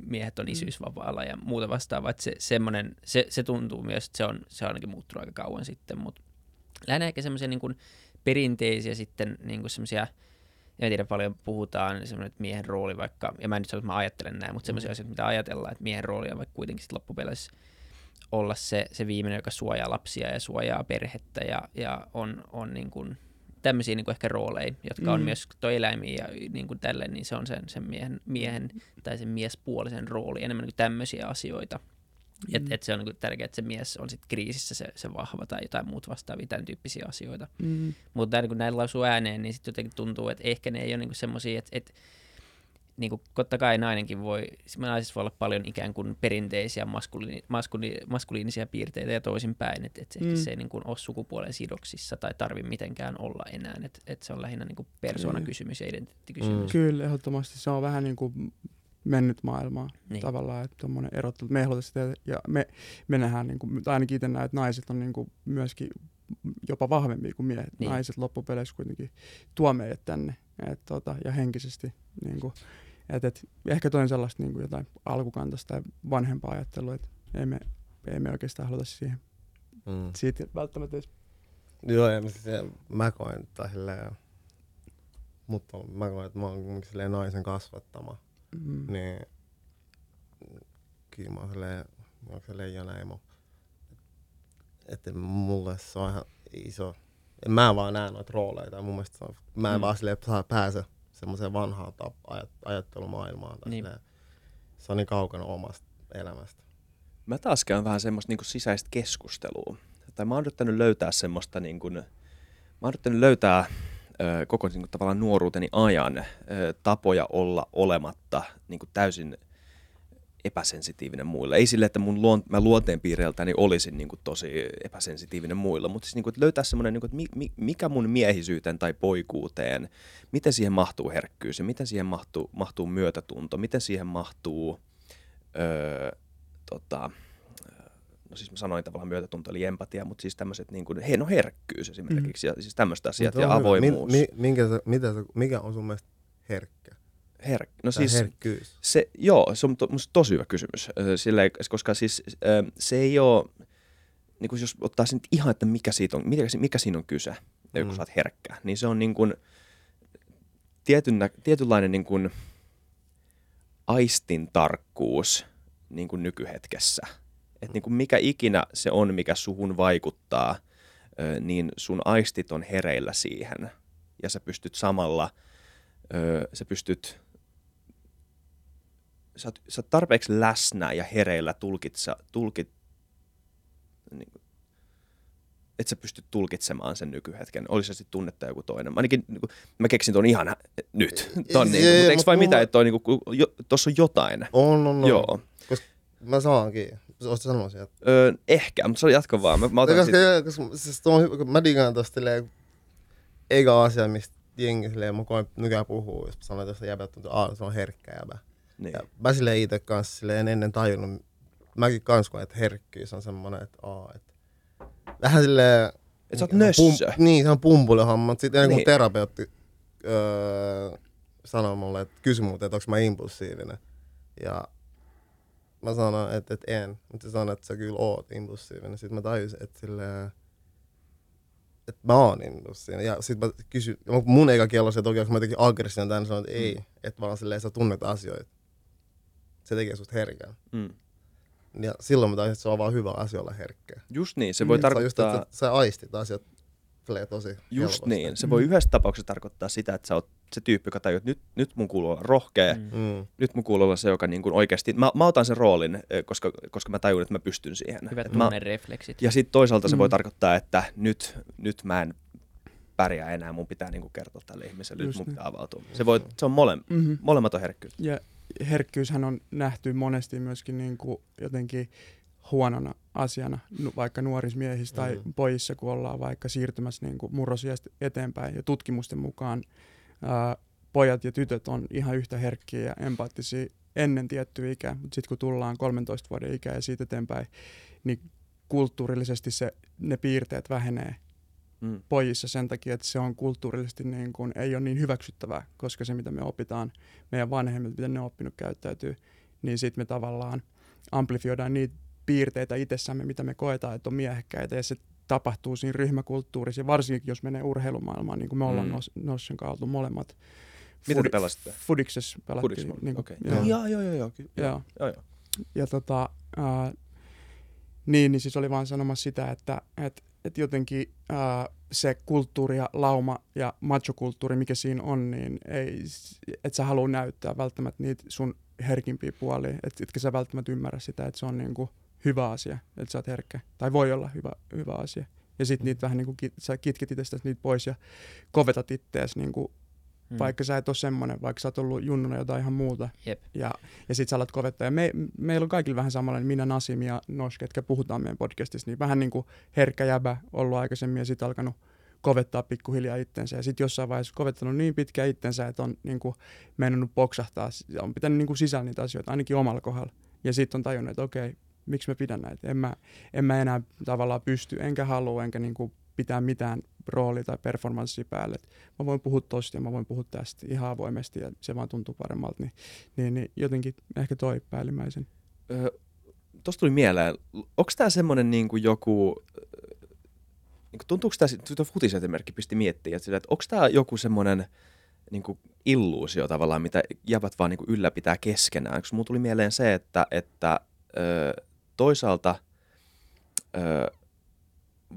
miehet Mm. on isyysvapaalla ja muuta vastaavaa. Että se, semmonen, se, se, tuntuu myös, että se on, se on ainakin muuttunut aika kauan sitten, mutta lähinnä ehkä semmoisia niinku perinteisiä sitten niinku semmoisia en tiedä, paljon puhutaan, semmoinen, että miehen rooli vaikka, ja mä en nyt sano, että mä ajattelen näin, mutta semmoisia Mm. asioita, mitä ajatellaan, että miehen rooli on vaikka kuitenkin sit loppupeleissä olla se, se viimeinen, joka suojaa lapsia ja suojaa perhettä ja, ja on, on niin kuin tämmöisiä niin kuin ehkä rooleja, jotka on Mm. myös toi eläimiä ja niin kuin tälleen, niin se on sen, sen miehen, miehen tai sen miespuolisen rooli, enemmän niin kuin tämmöisiä asioita. Mm. Että et se on niin tärkeää, että se mies on sitten kriisissä se, se vahva tai jotain muut vastaavia, tämän tyyppisiä asioita. Mm. Mutta niin kun näin lausuu ääneen, niin sitten jotenkin tuntuu, että ehkä ne ei ole niinku semmoisia, että, että niin kuin, totta kai nainenkin voi, naisissa voi olla paljon ikään kuin perinteisiä maskuliini, maskuliini, maskuliinisia piirteitä ja toisinpäin, että, että Mm. mm. se ei niin kuin ole sukupuolen sidoksissa tai tarvi mitenkään olla enää, että, että se on lähinnä niin kuin persoonakysymys ja identiteettikysymys. Kyllä, ehdottomasti se on vähän niin kuin mennyt maailmaa Niin. tavallaan, että tuommoinen erottelu, me sitä, ja me, me nähdään, niin kuin, tai ainakin itse näen, että naiset on niin kuin myöskin jopa vahvempia kuin miehet. Niin. Naiset loppupeleissä kuitenkin tuo meidät tänne, et, tota, ja henkisesti, niin kuin, et, et, ehkä toinen sellaista niin kuin jotain alkukantaista tai vanhempaa ajattelua, että ei me, ei me oikeastaan haluta siihen, Mm. siitä välttämättä edes Joo, ja siis se, mä koen, että silleen, mutta mä koen, että mä oon kuitenkin silleen naisen kasvattama. mm, Niin kyllä mä oon silleen, mä oon se leijonaimo. Että mulle se on ihan iso. En mä vaan näe noita rooleja. Tai mun mielestä on, mä en Mm. vaan silleen pääse semmoiseen vanhaan tap, ajat, ajattelumaailmaan. Tai Niin. se on niin kaukana omasta elämästä. Mä taas käyn vähän semmoista niin sisäistä keskustelua. Tai mä oon yrittänyt löytää semmoista, niin kuin, mä oon yrittänyt löytää ö, koko niin kuin, tavallaan nuoruuteni ajan ö, tapoja olla olematta niin kuin täysin epäsensitiivinen muille. Ei sille, että mun luon, mä luonteenpiireiltäni olisin niin kuin, tosi epäsensitiivinen muille, mutta siis niin kuin, että löytää semmoinen, niin kuin, että mi, mi, mikä mun miehisyyteen tai poikuuteen, miten siihen mahtuu herkkyys ja miten siihen mahtuu, mahtuu myötätunto, miten siihen mahtuu öö, tota, no siis mä sanoin tavallaan myötätunto eli empatia, mutta siis tämmöiset niin kuin, he, no herkkyys esimerkiksi, mm. ja siis tämmöistä asiat ja hyvä. avoimuus. Mi, mi, minkä, sä- mitä sä, mikä on sun mielestä herkkä? Her, no siis, herkkyys. se, joo, se on to, musta tosi hyvä kysymys, silleen, koska siis se ei ole, niin kuin jos ottaa sen ihan, että mikä, siitä on, mikä, mikä siinä on kyse, mm. kun sä oot herkkä, niin se on niin kuin tietyn, tietynlainen niin kuin aistin tarkkuus niin kuin nykyhetkessä. Et niin kuin mikä ikinä se on, mikä suhun vaikuttaa, niin sun aistit on hereillä siihen. Ja sä pystyt samalla, sä pystyt, sä oot, sä oot tarpeeksi läsnä ja hereillä tulkitsa, tulkit, niin kuin, että sä pystyt tulkitsemaan sen nykyhetken. Olisi se sitten tunnetta joku toinen. Mä, ainakin, niin kuin, mä keksin ton ihan nyt. Ton, niin, mutta eikö vai mulla- mitä, että niin kuin, jo, tossa on jotain. On, on, on. Joo. Mä saankin. Oletko sanoa sieltä? Öö, ehkä, mutta se on jatko vaan. Mä, mä otan koska, sit, koska siis tuo kun mä digaan tosta eikä asia, mistä jengi silleen, mä koen nykyään puhuu, jos että jos jäbät tuntuu, aah, se on herkkä jäbä. Niin. Ja mä silleen itse kanssa silleen ennen tajunnut, mäkin kans koen, että herkkyys on semmonen, että aah, että vähän silleen... Et sä oot on nössö. niin, se on pumpulihamma, mutta sitten ennen kuin Niin. terapeutti öö, sanoi mulle, että kysyi multa, että onko mä impulsiivinen. Ja mä sanoin, että, että en, mutta se sanoi, että sä kyllä oot impulsiivinen. Sitten mä tajusin, että silleen, että mä oon impulsiivinen. Ja sitten mä kysyin, mun eikä kello se, että oikein, mä jotenkin aggressiivinen tänne, sanoin, että ei, että vaan silleen sä tunnet asioita. Se tekee susta herkän. Mm. Ja silloin mä tajusin, että se on vaan hyvä asia olla herkkä. Just niin, se voi Mm. Se on just, tarkoittaa... että sä aistit asiat tosi Just helposti. niin, se voi yhdessä tapauksessa tarkoittaa sitä, että sä oot se tyyppi, joka tajuu, että nyt, nyt mun kuuluu olla rohkea, mm. Mm. Mm. nyt mun kuuluu olla se, joka niin kuin oikeasti, mä, mä otan sen roolin, ö, koska, koska mä tajun, että mä pystyn siihen. Hyvät mä, tunnerefleksit. ja sitten toisaalta se Mm. voi tarkoittaa, että nyt, nyt mä en pärjää enää, mun pitää niin kuin kertoa tälle ihmiselle, Just nyt mun niin. pitää avautua. Se, voi, se on mole, Mm-hmm. molemmat on herkkyyttä. Ja herkkyyshän on nähty monesti myöskin niin kuin jotenkin huonona asiana, vaikka nuorissa miehissä tai Mhm. pojissa, kun ollaan vaikka siirtymässä niin kuin murrosiasta eteenpäin. Ja tutkimusten mukaan ää, pojat ja tytöt on ihan yhtä herkkiä ja empaattisia ennen tiettyä ikää, mutta sitten kun tullaan 13 vuoden ikää ja siitä eteenpäin, niin kulttuurillisesti se, ne piirteet vähenee Mm. pojissa sen takia, että se on kulttuurillisesti niin kuin, ei ole niin hyväksyttävää, koska se mitä me opitaan meidän vanhemmilta, miten ne on oppinut käyttäytyy, niin sitten me tavallaan amplifioidaan niitä piirteitä itsessämme, mitä me koetaan, että on miehekkäitä ja se tapahtuu siinä ryhmäkulttuurissa ja varsinkin jos menee urheilumaailmaan, niin kuin me ollaan Mm. Nossen kanssa oltu molemmat. Mitä te pelasitte? Fudiksessa pelattiin. Fudiks, niin kuin, okei. joo. Joo, joo, joo, joo, joo, Joo. joo. Ja tota, ää, niin, niin siis oli vaan sanomassa sitä, että et, et jotenkin ää, se kulttuuri ja lauma ja machokulttuuri, mikä siinä on, niin ei, et sä halua näyttää välttämättä niitä sun herkimpiä puolia, et, etkä sä välttämättä ymmärrä sitä, että se on niinku hyvä asia, että sä oot herkkä, tai voi olla hyvä, hyvä asia. Ja sitten niitä vähän niin kuin sä kitket itsestäsi niitä pois ja kovetat ittees, niin kuin, Mm. vaikka sä et ole semmoinen, vaikka sä oot ollut junnuna jotain ihan muuta. Jep. Ja, ja sit sä alat kovettaa. Ja me, meillä on kaikilla vähän samanlainen, minä, Nasim ja Nos, ketkä puhutaan meidän podcastissa, niin vähän niin kuin herkkä jäbä ollut aikaisemmin ja sitten alkanut kovettaa pikkuhiljaa itsensä. Ja sitten jossain vaiheessa kovettanut niin pitkään itsensä, että on niin kuin meinannut poksahtaa. Ja on pitänyt niin kuin sisällä niitä asioita, ainakin omalla kohdalla. Ja sitten on tajunnut, että okei, miksi mä pidän näitä. En mä, en mä enää tavallaan pysty, enkä halua, enkä niin kuin pitää mitään roolia tai performanssia päälle. Et mä voin puhua tosta ja mä voin puhua tästä ihan avoimesti ja se vaan tuntuu paremmalta. Niin, niin, niin jotenkin ehkä toi päällimmäisen. Öö, Tuosta tuli mieleen, onko tämä semmoinen niin joku, niin tuntuuko tämä, tuo futisesimerkki pisti miettiä, että, onko tämä joku semmoinen niin illuusio tavallaan, mitä jävät vaan niin ylläpitää keskenään, koska mulla tuli mieleen se, että, että öö, toisaalta öö,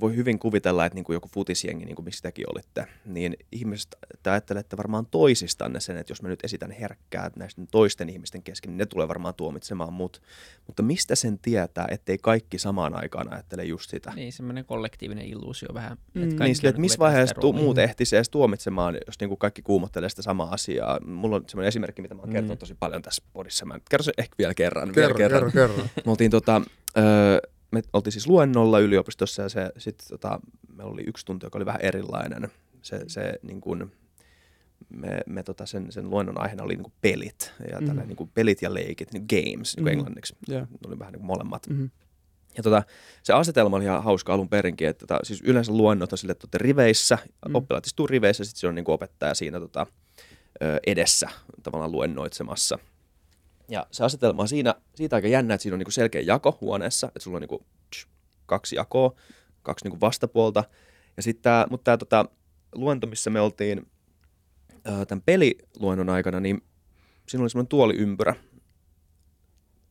voi hyvin kuvitella, että niin kuin joku futisjengi, niin kuin missä tekin olitte, niin ihmiset te ajattelette varmaan toisistanne sen, että jos mä nyt esitän herkkää näisten toisten ihmisten kesken, niin ne tulee varmaan tuomitsemaan mut. Mutta mistä sen tietää, ettei kaikki samaan aikaan ajattele just sitä? Niin, semmoinen kollektiivinen illuusio vähän. Mm. Että Niin, kaikki Niin, sille, että missä vaiheessa tu- muut ehtisi edes tuomitsemaan, jos niinku kaikki kuumottelee sitä samaa asiaa. Mulla on semmoinen esimerkki, mitä mä oon kertonut Mm. tosi paljon tässä podissa. Mä kerron sen ehkä vielä kerran. Kerro, vielä kerran. kerro, kerro. Me oltiin tota, öö, me oltiin siis luennolla yliopistossa ja se, sit, tota, meillä oli yksi tunti, joka oli vähän erilainen. Se, se niin kuin, me, me tota, sen, sen luennon aiheena oli niin kuin pelit ja Mhm. mm. niin kuin pelit ja leikit, niin games niin Mhm. englanniksi. Joo. Ne oli vähän niin molemmat. Mm-hmm. Ja tota, se asetelma oli ihan hauska alun perinkin, että tota, siis yleensä luennot on sille, että olette riveissä, Mm. oppilaat istuu riveissä, sitten se on niin kuin opettaja siinä tota, ö, edessä tavallaan luennoitsemassa. Ja se asetelma on siinä, siitä aika jännä, että siinä on niin kuin selkeä jako huoneessa, että sulla on niin kuin, kaksi jakoa, kaksi niin kuin vastapuolta. Ja sitten tämä, mutta tämä tota, luento, missä me oltiin tämän peliluennon aikana, niin siinä oli semmoinen tuoliympyrä,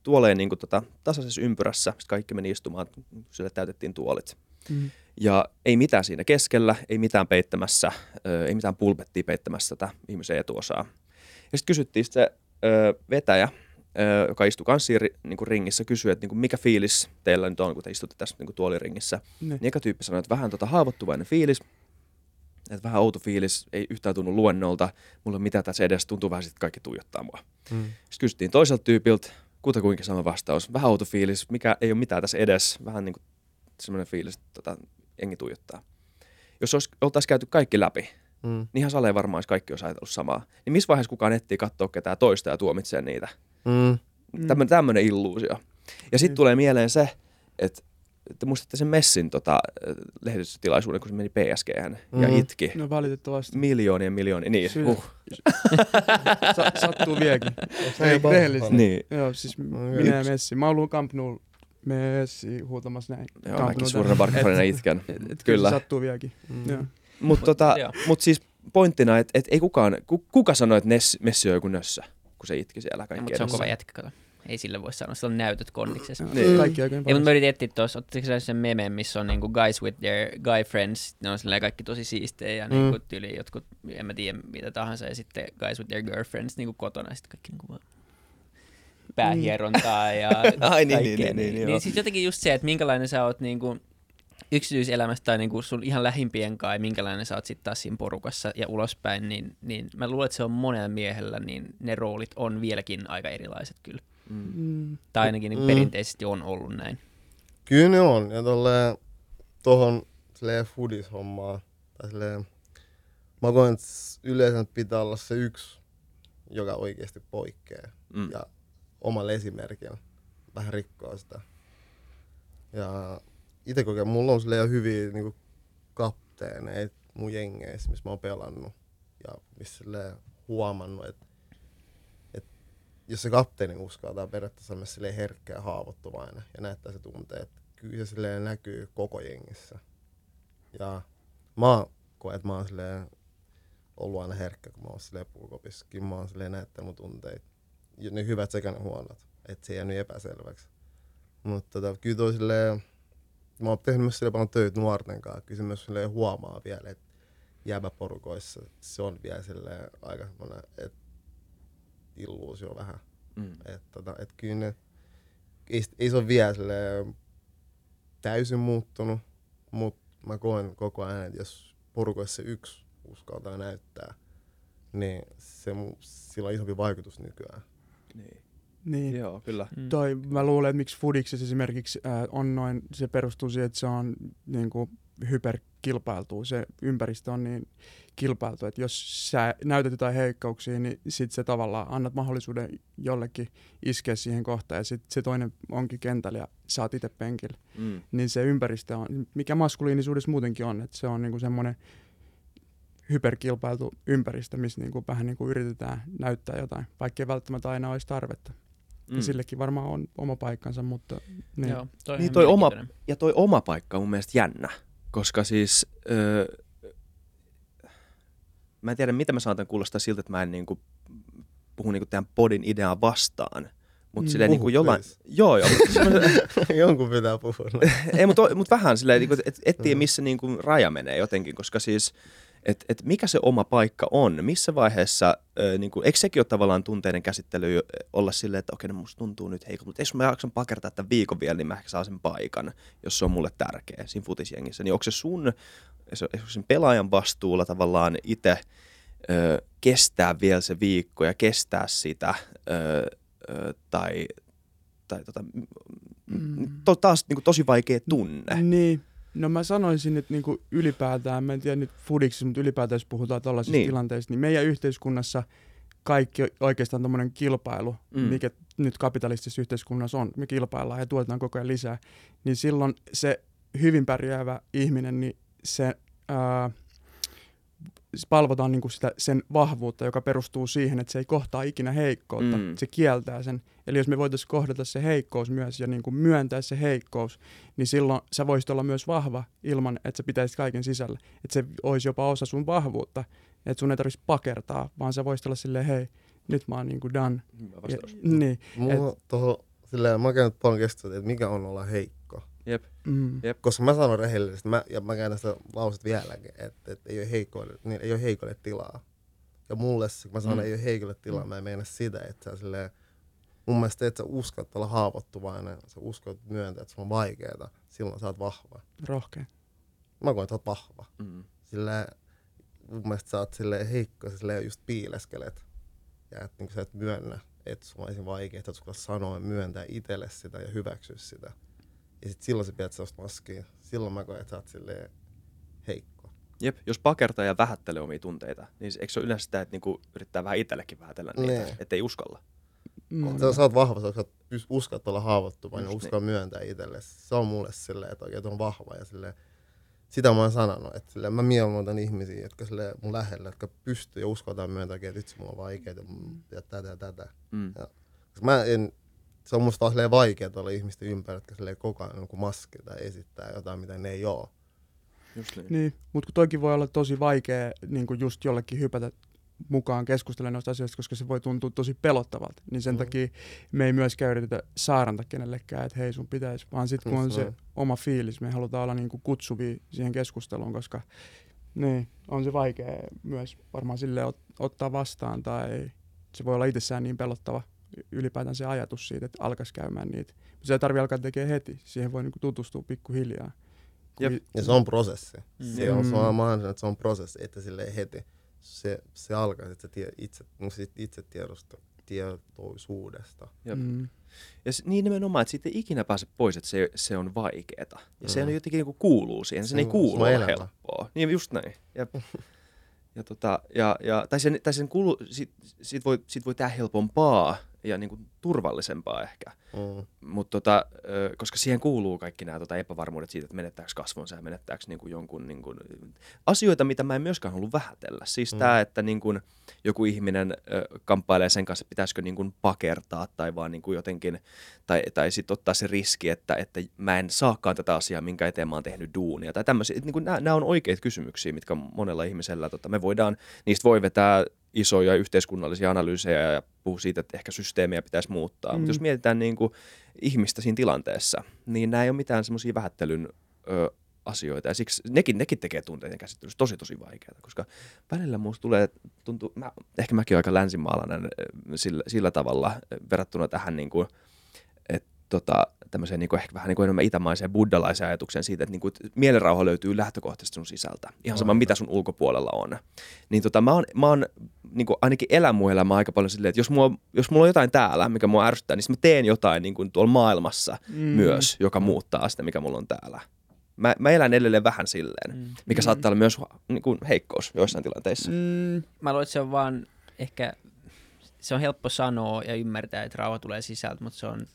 tuoleen niin kuin tota, tasaisessa ympyrässä, sitten kaikki meni istumaan, sille täytettiin tuolit. Mm-hmm. Ja ei mitään siinä keskellä, ei mitään peittämässä, ö, ei mitään pulpettia peittämässä tätä ihmisen etuosaa. Ja sitten kysyttiin sit se ö, vetäjä, joka istui kanssa niin kuin ringissä, kysyi, että niin kuin mikä fiilis teillä nyt on, kun te istutte tässä niin kuin tuoliringissä. Ne. Niin eka tyyppi sanoi, että vähän tota haavoittuvainen fiilis, että vähän outo fiilis, ei yhtään tunnu luennolta, mulla mitään tässä edes, tuntuu vähän, että kaikki tuijottaa mua. Mm. Sitten kysyttiin toiselta tyypiltä, kutakuinkin sama vastaus. Vähän outo fiilis, mikä ei ole mitään tässä edes. Vähän niin kuin semmoinen fiilis, että tota, jengi tuijottaa. Jos olisi, oltaisiin käyty kaikki läpi, Mm. niin ihan saleen varmaan olisi kaikki olisi ajatellut samaa. Niin missä vaiheessa kukaan etsii katsoa ketään toista ja tuomitsee niitä? Mm. Mm. Tämmöinen, tämmöinen illuusio. Ja sitten Mm. tulee mieleen se, että te muistatte sen Messin tota, lehdistötilaisuuden, kun se meni PSG ja Mm. itki. No valitettavasti. Miljoonien miljoonia, niin. Syy- Uh, Sa- sattuu vieläkin. Se Ei, rehellisesti. niin. Joo, siis No, minä ja. Messi. Mä oon ollut Camp Nou Messi huutamassa näin. Joo, Camp mäkin suurena Barca-fanina itken. Et, et, kyllä. Sattuu vieläkin. Mm. Mutta tota, mut siis pointtina, että et ei kukaan, ku, kuka sanoi, että Messi on joku nössö, kun se itki siellä kaikki mutta se on kova jätkä, kato. Ei sille voi sanoa, sillä on näytöt kondiksessa. Niin. Kaikki oikein Ei, mutta mä yritin etsiä tuossa, ottiko sen meme, missä on niinku guys with their guy friends, ne on silleen kaikki tosi siistejä ja Mm. niinku tyyli jotkut, en mä tiedä mitä tahansa, ja sitten guys with their girlfriends niinku kotona, ja sitten kaikki niinku vaan päähierontaa ja Ai niin, kaikkea. niin, niin, niin, joo. niin siis jotenkin just se, että minkälainen sä oot niinku, yksityiselämästä tai niinku sun ihan lähimpien kai, minkälainen sä oot sitten taas siinä porukassa ja ulospäin, niin, niin mä luulen, että se on monella miehellä, niin ne roolit on vieläkin aika erilaiset kyllä. Mm. Mm. Tai ainakin niin Mm. perinteisesti on ollut näin. Kyllä ne on. Ja tolleen tohon silleen foodis-hommaan. Tai silleen, mä koen, että yleensä pitää olla se yksi, joka oikeasti poikkeaa. Mm. Ja omalla esimerkillä vähän rikkoo sitä. Ja itse kokeen, mulla on silleen hyviä niinku kapteeneita mun jengeissä, missä mä oon pelannut. Ja missä huomannut, että et jos se kapteeni uskaltaa periaatteessa olla silleen herkkä ja haavoittuvainen ja näyttää se tuntee, että kyllä se silleen näkyy koko jengissä. Ja mä koen, että mä oon silleen ollut aina herkkä, kun mä oon silleen puukopissakin. Mä oon silleen näyttänyt mun tunteita. Ja ne hyvät sekä ne huonot. Että se ei jäänyt epäselväksi. Mutta tota, kyllä toi silleen, mä oon tehnyt myös silleen paljon töitä nuorten kanssa. Kyllä se myös silleen huomaa vielä, että jääväporukoissa se on vielä silleen aika semmoinen, että illuusio vähän. Mm. Että tota, et kyllä ne, ei, ei se ole vielä silleen täysin muuttunut, mutta mä koen koko ajan, että jos porukoissa yksi uskaltaa näyttää, niin se, sillä on isompi vaikutus nykyään. Niin. Niin. Joo, kyllä. Mm. Toi, mä luulen, että miksi Fudiksessa esimerkiksi ää, on noin, se perustuu siihen, että se on niin kuin, hyperkilpailtu. Se ympäristö on niin kilpailtu, että jos sä näytät jotain heikkouksia, niin sit se tavallaan annat mahdollisuuden jollekin iskeä siihen kohtaan ja sit se toinen onkin kentällä ja sä oot itse penkillä. Mm. Niin se ympäristö on, mikä maskuliinisuudessa muutenkin on, että se on niinku semmoinen hyperkilpailtu ympäristö, missä niinku vähän niinku yritetään näyttää jotain, vaikka ei välttämättä aina olisi tarvetta. Mm. Ja sillekin varmaan on oma paikkansa, mutta niin. Joo, toi Niin toi oma-. Ja toi oma paikka on mun mielestä jännä, koska siis... Öö, mä en tiedä, mitä mä saatan kuulostaa siltä, että mä en niinku puhu niinku tämän podin ideaa vastaan. Mutta Mm. silleen Puhu, niinku jollain... please. Joo, joo. Jonkun pitää puhua. ei, mutta mut vähän silleen, niinku, että et tiedä, missä niinku raja menee jotenkin, koska siis, että et mikä se oma paikka on, missä vaiheessa, ö, niinku, eikö sekin ole tavallaan tunteiden käsittely olla silleen, että okei, no musta tuntuu nyt heikolta, mutta jos mä jaksan pakertaa tämän viikon vielä, niin mä ehkä saan sen paikan, jos se on mulle tärkeä siinä futisjengissä. Niin onko se sun, onko sen pelaajan vastuulla tavallaan itse ö, kestää vielä se viikko ja kestää sitä, ö, ö, tai, tai tota, Mm. to, taas niin kuin, tosi vaikea tunne. Niin. No mä sanoisin, että niinku ylipäätään, mä en tiedä nyt fudiksissa, mutta ylipäätään jos puhutaan tällaisista Niin. tilanteista, niin meidän yhteiskunnassa kaikki oikeastaan tuommoinen kilpailu, mm. mikä nyt kapitalistisessa yhteiskunnassa on, me kilpaillaan ja tuotetaan koko ajan lisää, niin silloin se hyvin pärjäävä ihminen, niin se ää, palvotaan niinku sitä, sen vahvuutta, joka perustuu siihen, että se ei kohtaa ikinä heikkoutta. Mm. Se kieltää sen. Eli jos me voitaisiin kohdata se heikkous myös ja niinku myöntää se heikkous, niin silloin sä voisit olla myös vahva ilman, että sä pitäisit kaiken sisällä. Että se olisi jopa osa sun vahvuutta. Että sun ei tarvitsisi pakertaa, vaan sä voisit olla silleen, hei, nyt mä oon niinku done. Hyvä Ja, niin. Mulla on toho, silleen, mä oon käynyt paljon keskustelua, että mikä on olla heikko. Jep. Mm. Jep. Koska mä sanon rehellisesti, mä, ja mä käyn sitä lauset vieläkin, että, että ei, ole heikoille, niin ei ole heikoille tilaa. Ja mulle, se, kun mä sanon, Mm. ei ole heikoille tilaa, mä en meinaa sitä, että sä silleen, mun mielestä, että sä uskot olla haavoittuvainen, sä uskot myöntää, että se on vaikeeta, silloin sä oot vahva. Rohkea. Mä koen, että sä oot vahva. Mm. Sillä mun mielestä sä oot silleen heikko, sä silleen just piileskelet. Ja että niin sä et myönnä, että sulla on vaikea, että sulla sanoa ja myöntää itselle sitä ja hyväksyä sitä. Ja sit silloin sä pidät sellaista maskia. Silloin mä koen, että sä oot silleen heikko. Jep, jos pakertaa ja vähättelee omia tunteita, niin eikö se ole yleensä sitä, että niinku yrittää vähän itsellekin vähätellä niitä, Niin. että ei uskalla? Mm. Sä, sä oot vahva, sä uskot olla haavoittuvainen ja Just uskoo myöntää itselle. Se on mulle silleen, että oikein on vahva ja silleen, sitä mä oon sanonut, että silleen, mä mieluutan ihmisiä, jotka silleen mun lähellä, jotka pystyy ja uskaltaa myöntää, että vitsi, mulla on vaikeaa ja tätä ja tätä. Mm. Koska mä en, se on musta vaan silleen vaikea olla ihmisten ympärillä, jotka silleen koko ajan jonkun maski tai esittää jotain, mitä ne ei oo. Just niin. Niin, mutta toikin voi olla tosi vaikea niin kuin just jollekin hypätä mukaan keskustelemaan noista asioista, koska se voi tuntua tosi pelottavalta. Niin sen mm. takia me ei myöskään yritetä saaranta kenellekään, että hei sun pitäisi, vaan sitten kun on se oma fiilis, me halutaan olla niin kuin kutsuvia siihen keskusteluun, koska niin, on se vaikea myös varmaan sille ot- ottaa vastaan tai se voi olla itsessään niin pelottava ylipäätään se ajatus siitä, että alkaisi käymään niitä. Mutta se ei tarvitse alkaa tekemään heti, siihen voi niin kuin tutustua pikkuhiljaa. Jep. Ja se on prosessi. Mm. Se on, se Mm. on, mä ajattelen, että se on prosessi, että silleen heti. Se, se alkaa että tie, itse, itse tiedosta, tietoisuudesta. Jep. Mm. Ja se, niin nimenomaan, että siitä ei ikinä pääse pois, että se, se on vaikeeta. Ja se Mm. on jotenkin niin kuuluu siihen, Se sen ei kuulu se elämä. helppoa. Niin just näin. Jep. Ja, tota, ja, ja, tai sen, tai sen kuulu, sit, sit, voi, sit voi tehdä helpompaa ja niin kuin turvallisempaa ehkä. Mm. Mutta tota, koska siihen kuuluu kaikki nämä tota epävarmuudet siitä, että menettääkö kasvonsa ja menettääkö niinku jonkun niinku, asioita, mitä mä en myöskään halua vähätellä. Siis mm. tämä, että niinku, joku ihminen ö, kamppailee sen kanssa, että pitäisikö niinku pakertaa tai vaan niinku jotenkin, tai, tai sitten ottaa se riski, että, että mä en saakaan tätä asiaa, minkä eteen mä oon tehnyt duunia. Tai tämmöisiä, niinku, nämä on oikeita kysymyksiä, mitkä monella ihmisellä, tota, me voidaan, niistä voi vetää isoja yhteiskunnallisia analyysejä ja puhua siitä, että ehkä systeemiä pitäisi muuttaa. Mm. Mutta jos mietitään niin kuin ihmistä siinä tilanteessa, niin nämä ei ole mitään semmoisia vähättelyn ö, asioita. Ja siksi nekin, nekin tekee tunteiden käsittelyssä tosi tosi vaikeaa, koska välillä musta tulee, tuntuu, mä, ehkä mäkin olen aika länsimaalainen sillä, sillä tavalla verrattuna tähän niin kuin, että tota, tämmöiseen niin kuin, ehkä vähän niin kuin enemmän itämaiseen buddhalaiseen ajatukseen siitä, että, niin kuin, että mielenrauha löytyy lähtökohtaisesti sun sisältä. Ihan sama, Aivan. mitä sun ulkopuolella on. Niin tota, mä oon, mä oon niin kuin, ainakin elän mun elämää aika paljon silleen, että jos mulla, jos mulla on jotain täällä, mikä mua ärsyttää, niin mä teen jotain niin kuin tuolla maailmassa Mm. myös, joka muuttaa sitä, mikä mulla on täällä. Mä, mä elän edelleen vähän silleen, Mm. mikä Mm. saattaa olla myös niin kuin, heikkous joissain tilanteissa. Mm. Mä luulen, että se on vaan ehkä, se on helppo sanoa ja ymmärtää, että rauha tulee sisältä, mutta se on,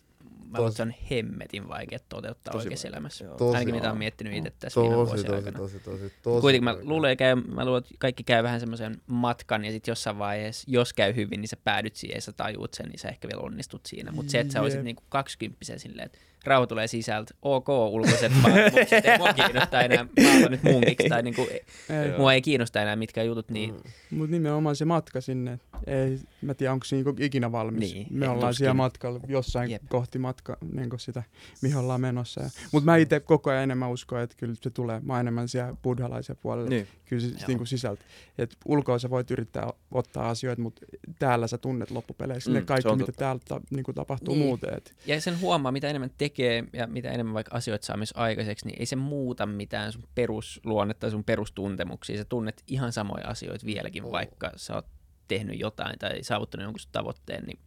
että se on hemmetin vaikea toteuttaa Tosi oikeassa vaikea, elämässä. joo. Tosi Ainakin mitä on miettinyt itse tässä viime Tosi, vuosien tosi, aikana. tosi, tosi, tosi, Kuitenkin mä luulen, käy, mä luulen, että kaikki käy vähän semmoisen matkan ja sitten jossain vaiheessa, jos käy hyvin, niin sä päädyt siihen ja sä tajuut sen, niin sä ehkä vielä onnistut siinä. Mutta se, että sä olisit niinku kaksikymppisen silleen, että rauha tulee sisältä, ok, ulkoiset vaatimukset, ei mua kiinnosta enää, mä olen nyt munkiksi, tai niinku, Ei. Joo. mua ei kiinnosta enää mitkään jutut, niin Mm. Mutta nimenomaan se matka sinne, ei, mä tiedän onko se niinku ikinä valmis. Niin, me ei ollaan tuskin. siellä matkalla jossain Jep. kohti matka, niin sitä, mihin ollaan menossa. Mutta mä itse koko ajan enemmän uskon, että kyllä se tulee. Mä enemmän siellä buddhalaisen puolella. Niin. Kyllä se niin sisältä. Et ulkoa sä voit yrittää ottaa asioita, mutta täällä sä tunnet loppupeleissä Mm, ne kaikki, mitä totta. täällä ta, niin tapahtuu Niin. muuten. Et, Ja sen huomaa, mitä enemmän tekee ja mitä enemmän vaikka asioita saa myös aikaiseksi, niin ei se muuta mitään sun perusluonnetta tai sun perustuntemuksia. Sä tunnet ihan samoja asioita vieläkin, Oo. vaikka sä oot tehnyt jotain tai saavuttanut jonkun sun tavoitteen, niin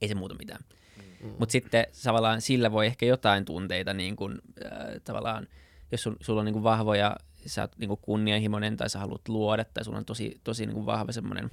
ei se muuta mitään. Mm. Mutta sitten tavallaan sillä voi ehkä jotain tunteita, niin kun, äh, tavallaan, jos sul, sulla on niin kun vahvoja, sä oot niin kun kunnianhimoinen tai sä haluat luoda tai sulla on tosi, tosi niin kun vahva semmoinen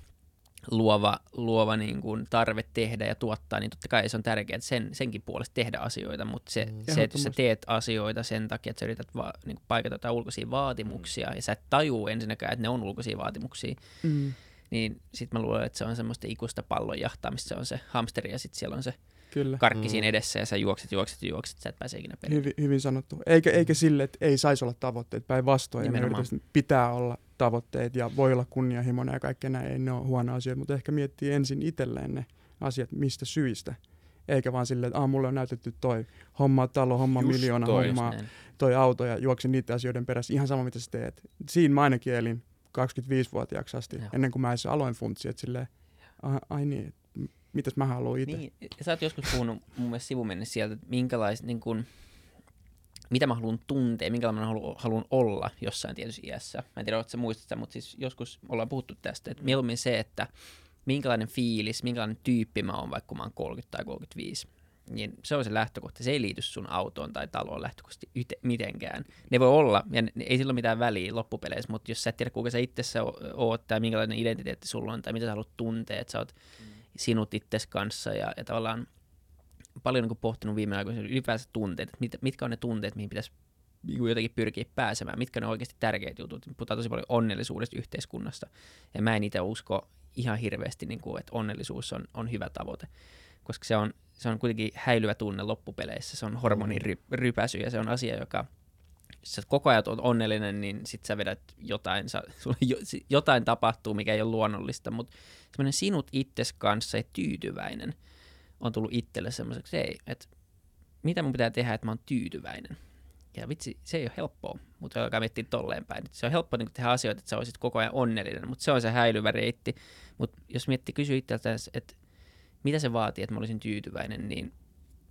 luova, luova niin kuin tarve tehdä ja tuottaa, niin totta kai se on tärkeää sen, senkin puolesta tehdä asioita, mutta se, Mm. se että jos sä teet asioita sen takia, että sä yrität va, niin kuin paikata jotain ulkoisia vaatimuksia ja sä et tajuu ensinnäkään, että ne on ulkoisia vaatimuksia, mm, niin sitten mä luulen, että se on semmoista ikuista pallon jahtaamista, se on se hamsteri ja sitten siellä on se kyllä. karkki Mm. siinä edessä ja sä juokset, juokset, juokset, sä et pääse ikinä perille. Hyvin, hyvin sanottu. Eikä, eikä sille, että ei saisi olla tavoitteet päinvastoin. Pitää olla tavoitteet ja voi olla kunnianhimoinen ja kaikkea näin. Ei ne ole huono asioita, mutta ehkä miettii ensin itselleen ne asiat, mistä syistä. Eikä vaan silleen, että ah, mulle on näytetty toi homma talo, homma Just miljoona, toi. homma näin. toi auto ja juoksin niiden asioiden perässä. Ihan sama, mitä sä teet. Siinä mä ainakin elin 25-vuotiaaksi asti, Joo. ennen kuin mä edes aloin funtsia, että silleen, ai, ai niin, mitäs mä haluan itse. Niin, sä oot joskus puhunut mun mielestä sivumennessä sieltä, että minkälais, niin kun, mitä mä haluan tuntea, minkälainen mä haluan, haluan olla jossain tietyssä iässä. Mä en tiedä, ootko sä muistat mutta siis joskus ollaan puhuttu tästä, että mieluummin se, että minkälainen fiilis, minkälainen tyyppi mä oon, vaikka mä oon 30 tai 35. Niin se on se lähtökohta. Se ei liity sun autoon tai taloon lähtökohtaisesti yte, mitenkään. Ne voi olla, ja ne, ei sillä ole mitään väliä loppupeleissä, mutta jos sä et tiedä, kuinka sä itse sä oot tai minkälainen identiteetti sulla on tai mitä sä haluat tuntea, että sä oot sinut itses kanssa ja, ja tavallaan paljon niin kuin pohtinut viime aikoina ylipäänsä tunteet, että mit, mitkä on ne tunteet, mihin pitäisi niin jotenkin pyrkiä pääsemään, mitkä ne oikeasti tärkeät jutut. Puhutaan tosi paljon onnellisuudesta yhteiskunnasta ja mä en itse usko ihan hirveästi, niin kuin, että onnellisuus on, on hyvä tavoite, koska se on, se on kuitenkin häilyvä tunne loppupeleissä, se on hormonirypäsy ja se on asia, joka jos sä koko ajan oot onnellinen, niin sit sä vedät jotain, sä, sulla jotain tapahtuu, mikä ei ole luonnollista, mutta semmoinen sinut itses kanssa ja tyytyväinen on tullut itselle semmoiseksi, ei, että mitä mun pitää tehdä, että mä oon tyytyväinen. Ja vitsi, se ei ole helppoa, mutta alkaa miettiä tolleen päin. Se on helppo niin tehdä asioita, että sä olisit koko ajan onnellinen, mutta se on se häilyvä reitti. Mutta jos miettii, kysyy itseltään, että mitä se vaatii, että mä olisin tyytyväinen, niin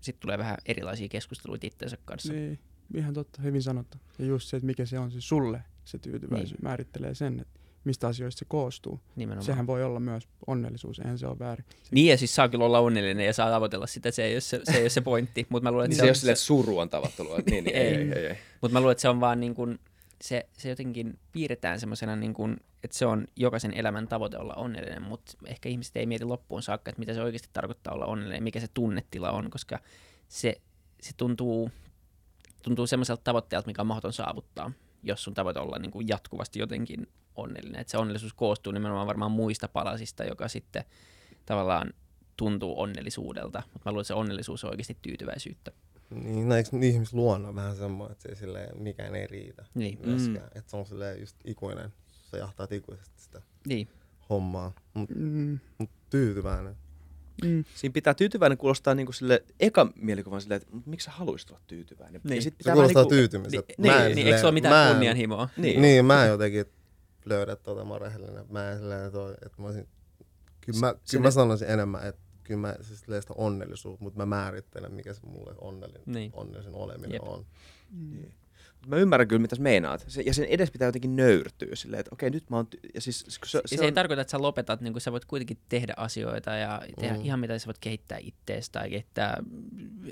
sitten tulee vähän erilaisia keskusteluita itsensä kanssa. Niin. ihan totta, hyvin sanottu. Ja just se, että mikä se on se sulle, se tyytyväisyys, Niin. määrittelee sen, että mistä asioista se koostuu. Nimenomaan. Sehän voi olla myös onnellisuus, eihän se ole väärin. Niin ja siis saa kyllä olla onnellinen ja saa tavoitella sitä, se ei ole se, se, ei ole se pointti, mutta mä luulen, että Niin se, se ei on, ole silleen, että suru on tavoittelua. Niin, niin, ei, Ei. ei, ei, ei. Mutta mä luulen, että se on vaan niin kuin, se, se jotenkin piirretään semmoisena, niin kuin, että se on jokaisen elämän tavoite olla onnellinen, mutta ehkä ihmiset ei mieti loppuun saakka, että mitä se oikeasti tarkoittaa olla onnellinen, mikä se tunnetila on, koska se, se tuntuu, tuntuu semmoiselta tavoitteelta, mikä on mahdoton saavuttaa, jos sun tavoite olla niin kuin jatkuvasti jotenkin onnellinen. Et se onnellisuus koostuu nimenomaan varmaan muista palasista, joka sitten tavallaan tuntuu onnellisuudelta, mutta mä luulen, että se onnellisuus on oikeasti tyytyväisyyttä. Niin, no, eikö ihmisluonne on vähän semmoinen, että se ei silleen, mikään ei riitä Niin, myöskään. Että se on silleen just ikuinen, sä jahtaat ikuisesti sitä niin. hommaa. Mut, Mm, mut tyytyväinen. Mm, Siinä pitää tyytyväinen kuulostaa niinku sille eka mielikuvan silleen, että "Mut miksi sä haluaisit olla tyytyväinen? Niin. Ja sit Se pitää kuulostaa vähän niinku- tyytymiseltä. Niin, Mä niin, en Niin, eikö se ole mitään mä en- kunnianhimoa? Niin. Niin, niin mä en jotenkin löydä tuota, mä oon rehellinen. Mä en silleen toi, että mä olisin, kyllä mä, Se- kyllä se- mä sanoisin enemmän, että kyllä mä siis silleen sitä onnellisuutta, mutta mä määrittelen, mikä se mulle onnellinen, Niin. onnellisen oleminen Jep. on. mm. Mä ymmärrän kyllä, mitä sä meinaat. Se, ja sen edes pitää jotenkin nöyrtyä silleen, että okei, nyt mä oon... Ty- ja siis, se, Se, se, se ei on, tarkoita, että sä lopetat, niin kun sä voit kuitenkin tehdä asioita ja tehdä Mm. ihan mitä sä voit kehittää ittees tai kehittää,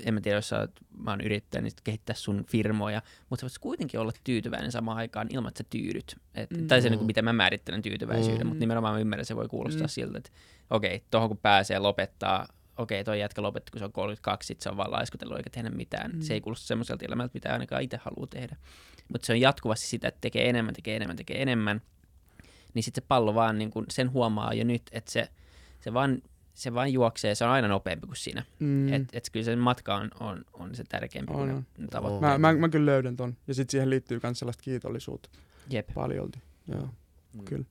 en mä tiedä, jos sä oot, mä oon yrittäjä, niin kehittää sun firmoja, mutta sä voit kuitenkin olla tyytyväinen samaan aikaan ilman, että sä tyydyt. Et, Mm. Tai se, niin kuin, miten mä määrittelen tyytyväisyyden, Mm. mutta nimenomaan mä ymmärrän, että se voi kuulostaa Mm. siltä, että okei, tohon kun pääsee lopettaa, okei, toi jätkä lopetti, kun se on 32, sit se on vaan laiskutellut eikä tehdä mitään. Mm. Se ei kuulosta semmoiselta elämältä, mitä ainakaan itse haluaa tehdä. Mutta se on jatkuvasti sitä, että tekee enemmän, tekee enemmän, tekee enemmän. Niin sitten se pallo vaan, niin kun sen huomaa jo nyt, että se, se, vaan, se vaan juoksee, se on aina nopeampi kuin siinä. Mm. Mm. Että et kyllä se matka on, on, on se tärkeämpi On, kuin on. ne tavoitteet. Mä, mä, mä kyllä löydän ton. Ja sitten siihen liittyy myös sellaista kiitollisuutta Jep. paljolti. Joo, Mm. kyllä.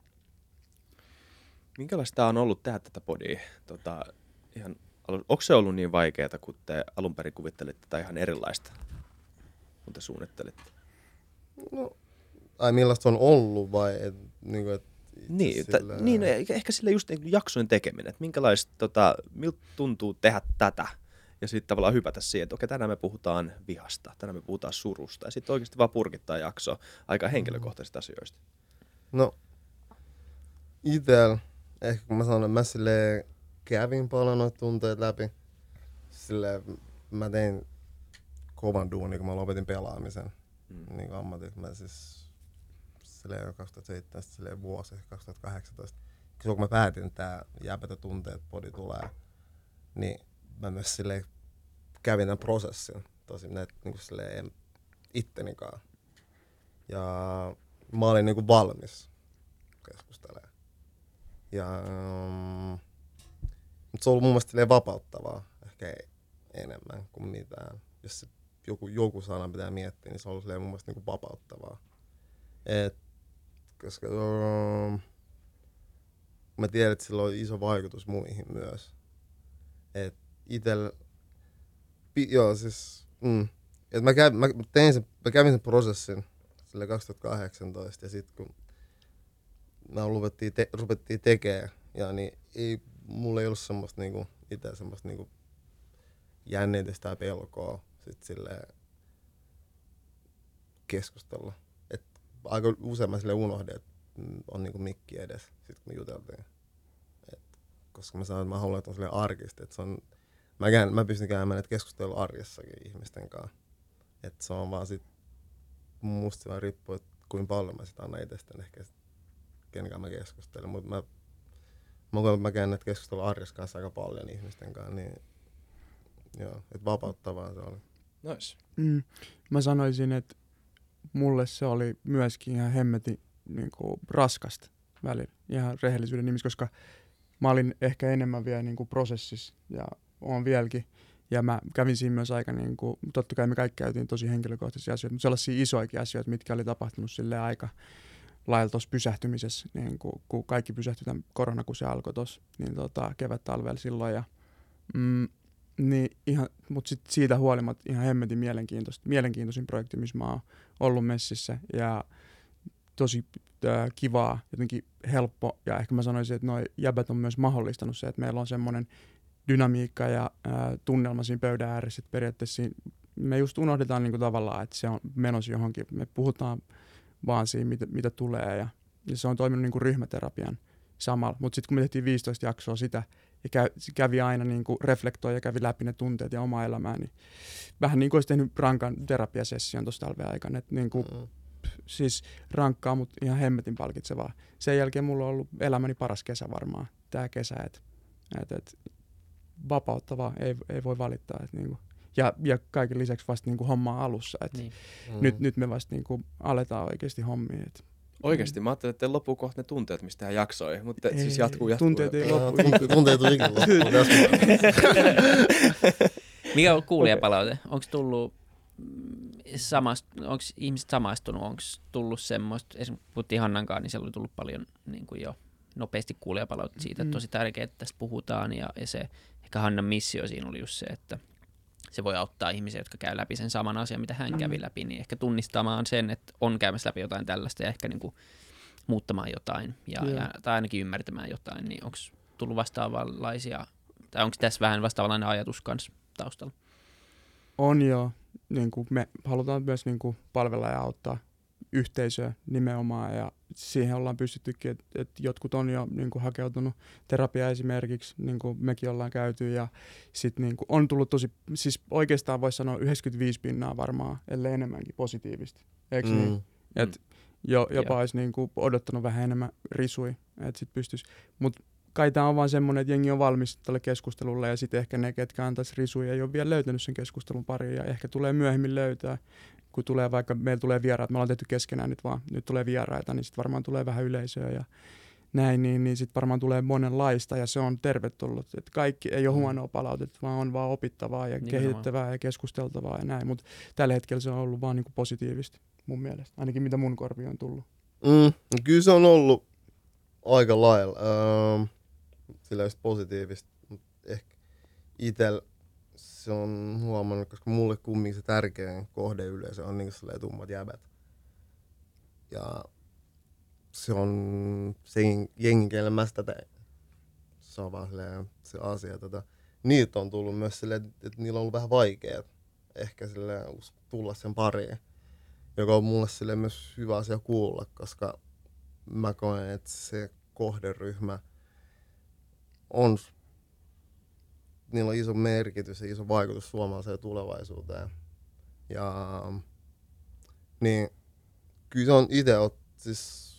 Minkälaista on ollut tehdä tätä podia? Tota, ihan, onko se ollut niin vaikeaa, kun te alun perin kuvittelitte tai ihan erilaista, kun te suunnittelitte? No, ai millaista on ollut vai et, niin kuin, et, itse Niin, sillä... silleen- niin no, ehkä sille just niin jaksojen tekeminen, että minkälaista, tota, miltä tuntuu tehdä tätä ja sitten tavallaan hypätä siihen, että okei, tänään me puhutaan vihasta, tänään me puhutaan surusta ja sitten oikeasti vaan purkittaa jakso aika henkilökohtaisista asioista. No, itel, ehkä kun mä sanon, että mä silleen kävin paljon noita tunteita läpi. Silleen mä tein kovan duunin, kun mä lopetin pelaamisen. Mm. Niin ammatiksi. Mä siis silleen jo 2017, silleen vuosi, 2018. Silloin kun mä päätin, että tää jääpätä tunteet podi tulee, niin mä myös silleen kävin tämän prosessin tosi näet, niin silleen ittenikaan. Ja mä olin niin kuin valmis keskustelemaan. Ja, um, mutta se on ollut mun mielestä vapauttavaa ehkä enemmän kuin mitään. Jos se joku, joku sana pitää miettiä, niin se on ollut mun mielestä kuin vapauttavaa. Et, koska um, mä tiedän, että sillä on iso vaikutus muihin myös. Et itel, pi, joo siis, mm, et mä, kävin, mä, tein sen, mä kävin sen prosessin sille 2018 ja sitten kun ruvettiin, te, rupettiin tekemään, ja niin ei, mulla ei ollut semmoista niinku, itse semmoista niinku jännitystä ja pelkoa sit silleen keskustella. Et aika usein mä sille unohdin, että on niinku mikki edes, sit kun me juteltiin. Et, koska mä sanoin, että mä haluan, että on silleen arkista, että se on, mä, käyn, mä pystyn käymään näitä keskustelua arjessakin ihmisten kanssa. Et se on vaan sit, musta vaan riippuu, että kuinka paljon mä sitä annan itsestäni ehkä kenen kanssa mä keskustelen. Mutta mä, mä koen, että mä käyn näitä keskustelua arjessa kanssa aika paljon ihmisten kanssa, niin joo, että vapauttavaa se oli. Nice. Mm. Mä sanoisin, että mulle se oli myöskin ihan hemmeti niin kuin, raskasta välillä, ihan rehellisyyden nimissä, koska mä olin ehkä enemmän vielä niin kuin, prosessissa ja on vieläkin. Ja mä kävin siinä myös aika, niin kuin, totta kai me kaikki käytiin tosi henkilökohtaisia asioita, mutta sellaisia isoikin asioita, mitkä oli tapahtunut sille aika lailla tuossa pysähtymisessä, niin kuin, kun kaikki pysähtyi tämän korona, kun se alkoi tuossa, niin tota, kevät-talvella silloin. Ja, mm, niin ihan, mutta sit siitä huolimatta ihan hemmetin mielenkiintoista, mielenkiintoisin projekti, missä mä oon ollut messissä ja tosi äh, kivaa, jotenkin helppo ja ehkä mä sanoisin, että noi jäbät on myös mahdollistanut se, että meillä on semmoinen dynamiikka ja äh, tunnelma siinä pöydän ääressä, että periaatteessa siinä me just unohdetaan niin kuin tavallaan, että se on menossa johonkin. Me puhutaan vaan siinä, mitä, mitä tulee ja, ja se on toiminut niin kuin ryhmäterapian samalla. Mutta sitten kun me tehtiin 15 jaksoa sitä ja kä, kävi aina niin kuin reflektoi ja kävi läpi ne tunteet ja omaa elämää, niin vähän niin kuin olisi tehnyt rankan terapiasession tuossa talven aikana. Et niin kuin, Mm. siis rankkaa, mutta ihan hemmetin palkitsevaa. Sen jälkeen mulla on ollut elämäni paras kesä varmaan, tämä kesä, että et, et, vapauttavaa, ei, ei voi valittaa. Et niinku. Ja, ja kaiken lisäksi vasta niinku hommaa alussa. Et Niin. Mm. nyt, nyt me vasta niinku aletaan oikeasti hommia. Et Oikeasti, mä ajattelin, että loppuu kohta ne tunteet, mistä hän jaksoi, mutta Ei, siis jatkuu, jatkuu. tunteet ei loppu. tunte- Tunteet on ikinä loppu. Mikä on kuulijapalaute? Onko tullut mm, samast, onko ihmiset samaistunut, onko tullut semmoista, esimerkiksi puhuttiin Hannankaan, niin siellä oli tullut paljon niin kuin jo nopeasti kuulijapalautetta siitä, että Mm. tosi tärkeää, että tästä puhutaan ja, ja se, ehkä Hannan missio siinä oli just se, että se voi auttaa ihmisiä, jotka käy läpi sen saman asian, mitä hän Mm. kävi läpi, niin ehkä tunnistamaan sen, että on käymässä läpi jotain tällaista ja ehkä niin kuin muuttamaan jotain ja, Joo. ja, tai ainakin ymmärtämään jotain, niin onko tullut vastaavanlaisia, tai onko tässä vähän vastaavanlainen ajatus kanssa taustalla? On jo, niin kuin me halutaan myös niin kuin palvella ja auttaa yhteisöä nimenomaan ja siihen ollaan pystyttykin, että, että jotkut on jo niin kuin hakeutunut terapiaan esimerkiksi, niin kuin mekin ollaan käyty ja sitten niin kuin on tullut tosi, siis oikeastaan voisi sanoa 95 pinnaa varmaan, ellei enemmänkin positiivisesti, eikö mm. niin? Mm. Et jo, jopa Joo. olisi niinku odottanut vähän enemmän risui, että sit pystyisi. Mutta kai tämä on vaan semmoinen, että jengi on valmis tälle keskustelulle ja sitten ehkä ne, ketkä antaisi risuja, ei ole vielä löytänyt sen keskustelun pariin ja ehkä tulee myöhemmin löytää, kun tulee vaikka, meillä tulee vieraat, me ollaan tehty keskenään nyt vaan, nyt tulee vieraita, niin sitten varmaan tulee vähän yleisöä ja näin, niin, niin sitten varmaan tulee monenlaista ja se on tervetullut. Et kaikki ei ole Mm. huonoa palautetta, vaan on vaan opittavaa ja Nimenomaan. kehitettävää ja keskusteltavaa ja näin, mutta tällä hetkellä se on ollut vaan niinku positiivista mun mielestä, ainakin mitä mun korviin on tullut. Mm. Kyllä se on ollut aika lailla. Ähm, sillä just positiivista. Mut ehkä itel se on huomannut, koska mulle kumminkin se tärkein kohdeyleisö on niin silleen tummat jäbät. Ja se on se jen- jengi, kelle mä sitä teen. Se on vaan silleen se asia. Tota, niitä on tullut myös silleen, että niillä on ollut vähän vaikea ehkä silleen tulla sen pariin. Joka on mulle silleen myös hyvä asia kuulla, koska mä koen, että se kohderyhmä on, niillä on iso merkitys ja iso vaikutus suomalaiseen tulevaisuuteen. Ja niin kyllä se on itse, siis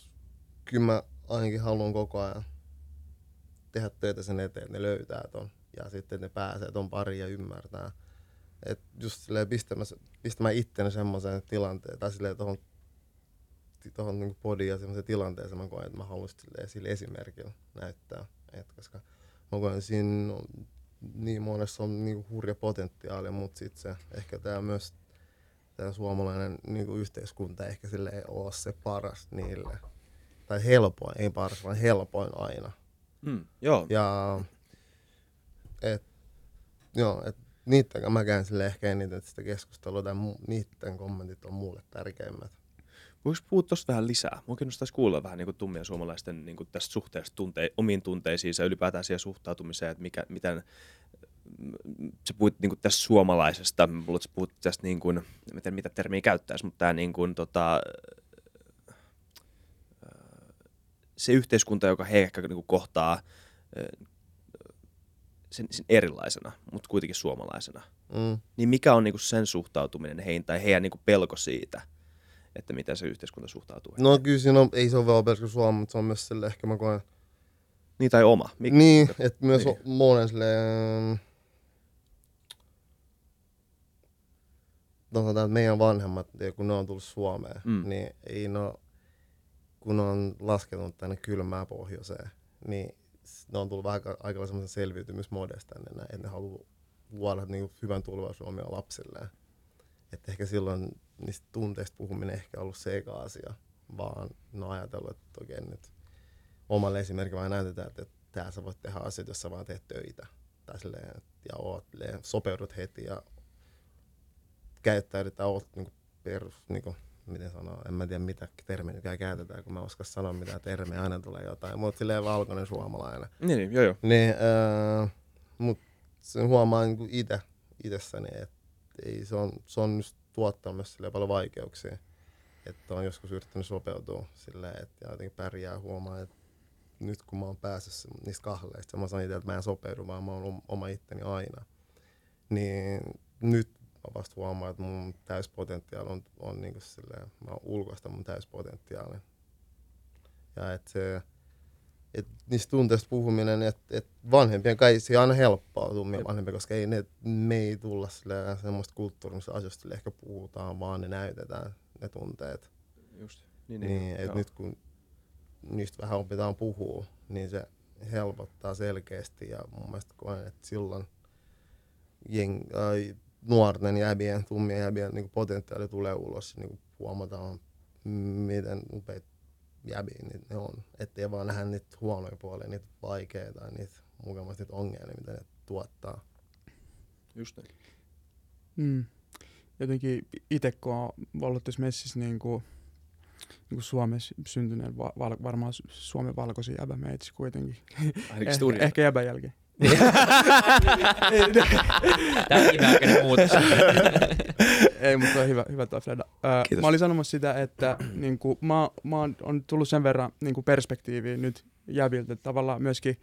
kyllä mä ainakin haluan koko ajan tehdä töitä sen eteen, että ne löytää ton. Ja sitten ne pääsee ton pariin ja ymmärtää. Et just silleen pistämään, pistämään itteni semmoiseen tilanteen, tai silleen tohon, tohon niinku podiin ja semmoiseen tilanteeseen mä koen, että mä haluaisin sille esimerkillä näyttää. Et koska että siinä on, niin monessa on niinku hurja potentiaali, mutta sitten se, ehkä tämä myös tämä suomalainen niinku yhteiskunta ehkä sille ei ole se paras niille. Tai helpoin, ei paras, vaan helpoin aina. Mm, joo, Ja et, joo, et kanssa mä käyn sille ehkä eniten sitä keskustelua, tai mu, niitten kommentit on mulle tärkeimmät. Voiko puhua tuosta vähän lisää? Mua kiinnostaisi kuulla vähän niin tummien suomalaisten niin kuin tästä suhteesta tunte- omiin tunteisiinsa ja ylipäätään siihen suhtautumiseen, että mikä, miten sä puhuit niin kuin tästä suomalaisesta, että sä puhut tästä, niin kuin, miten, mitä termiä käyttäisi, mutta tämä niin kuin, tota, se yhteiskunta, joka he ehkä niin kuin kohtaa ö, sen, sen erilaisena, mutta kuitenkin suomalaisena, Mm. niin mikä on niin kuin sen suhtautuminen heihin tai heidän niin kuin pelko siitä, että miten se yhteiskunta suhtautuu? No kyllä siinä on, ei se ole vaan pelkkä Suomi, mutta se on myös sille ehkä mä koen, Niin tai oma. Mik- niin, että myös Niin. monen silleen, sanotaan, että meidän vanhemmat, kun ne on tullut Suomeen, Mm. mm. niin ei ole- kun ne on laskenut tänne kylmään pohjoiseen, niin ne on tullut vähän aika, aika semmoisen selviytymismodesta tänne että ne haluaa luoda niin hyvän tulevaisuuden omille lapsilleen. Että ehkä silloin niistä tunteista puhuminen ehkä ollut se eka asia, vaan ne on ajatellut, että okei nyt omalle esimerkiksi vaan näytetään, että tää sä voit tehdä asioita, jos sä vaan teet töitä. Tai silleen, ja oot, silleen, sopeudut heti ja käyttäydyt tai oot niinku perus, niinku, miten sanoa, en mä tiedä mitä termiä käytetään, kun mä oskaan sanoa mitä termiä, aina tulee jotain, mutta silleen valkoinen suomalainen. Niin, niin, joo joo. Niin, äh, mut sen huomaa niinku ite, itessäni, että ei, se, on, se on just tuottanut myös paljon vaikeuksia. Että on joskus yrittänyt sopeutua silleen, että jotenkin pärjää huomaa, että nyt kun mä oon päässyt niistä kahleista, mä sanon itse, että mä en sopeudu, vaan mä oon oma itteni aina. Niin nyt mä vasta huomaan, että mun täyspotentiaali on, on niin silleen, mä oon ulkoista mun täyspotentiaali. Ja että se, et niistä tunteista puhuminen, että et vanhempien kai se on aina helppoa tummia vanhempia, koska ei ne, me ei tulla semmoista kulttuurista asioista ehkä puhutaan, vaan ne näytetään ne tunteet. Just. Niin, niin, niin että nyt kun niistä vähän opitaan puhua, niin se helpottaa selkeästi ja mun mielestä koen, että silloin jeng, äh, nuorten jäbien, tummien jäbien niin potentiaali tulee ulos, niin huomataan miten upeita jäbiä niin ne on. Ettei vaan nähdä niitä huonoja puolia, niitä vaikeita, niitä mukavasti niitä ongelmia, mitä ne tuottaa. Just niin. Mm. Jotenkin itse kun on ollut tässä messissä niin kuin, niin kuin Suomessa syntyneen, va- val- varmaan Suomen valkoisin jäbä meitsi kuitenkin. eh, ehkä jäbän jälkeen. Tämä on viimeaikainen muutos. Ei, mutta on hyvä, hyvä toi Freda. Öö, mä olin sanomassa sitä, että niin kuin, mä, mä on, on tullut sen verran niin kuin perspektiiviä nyt jäviltä, että tavallaan myöskin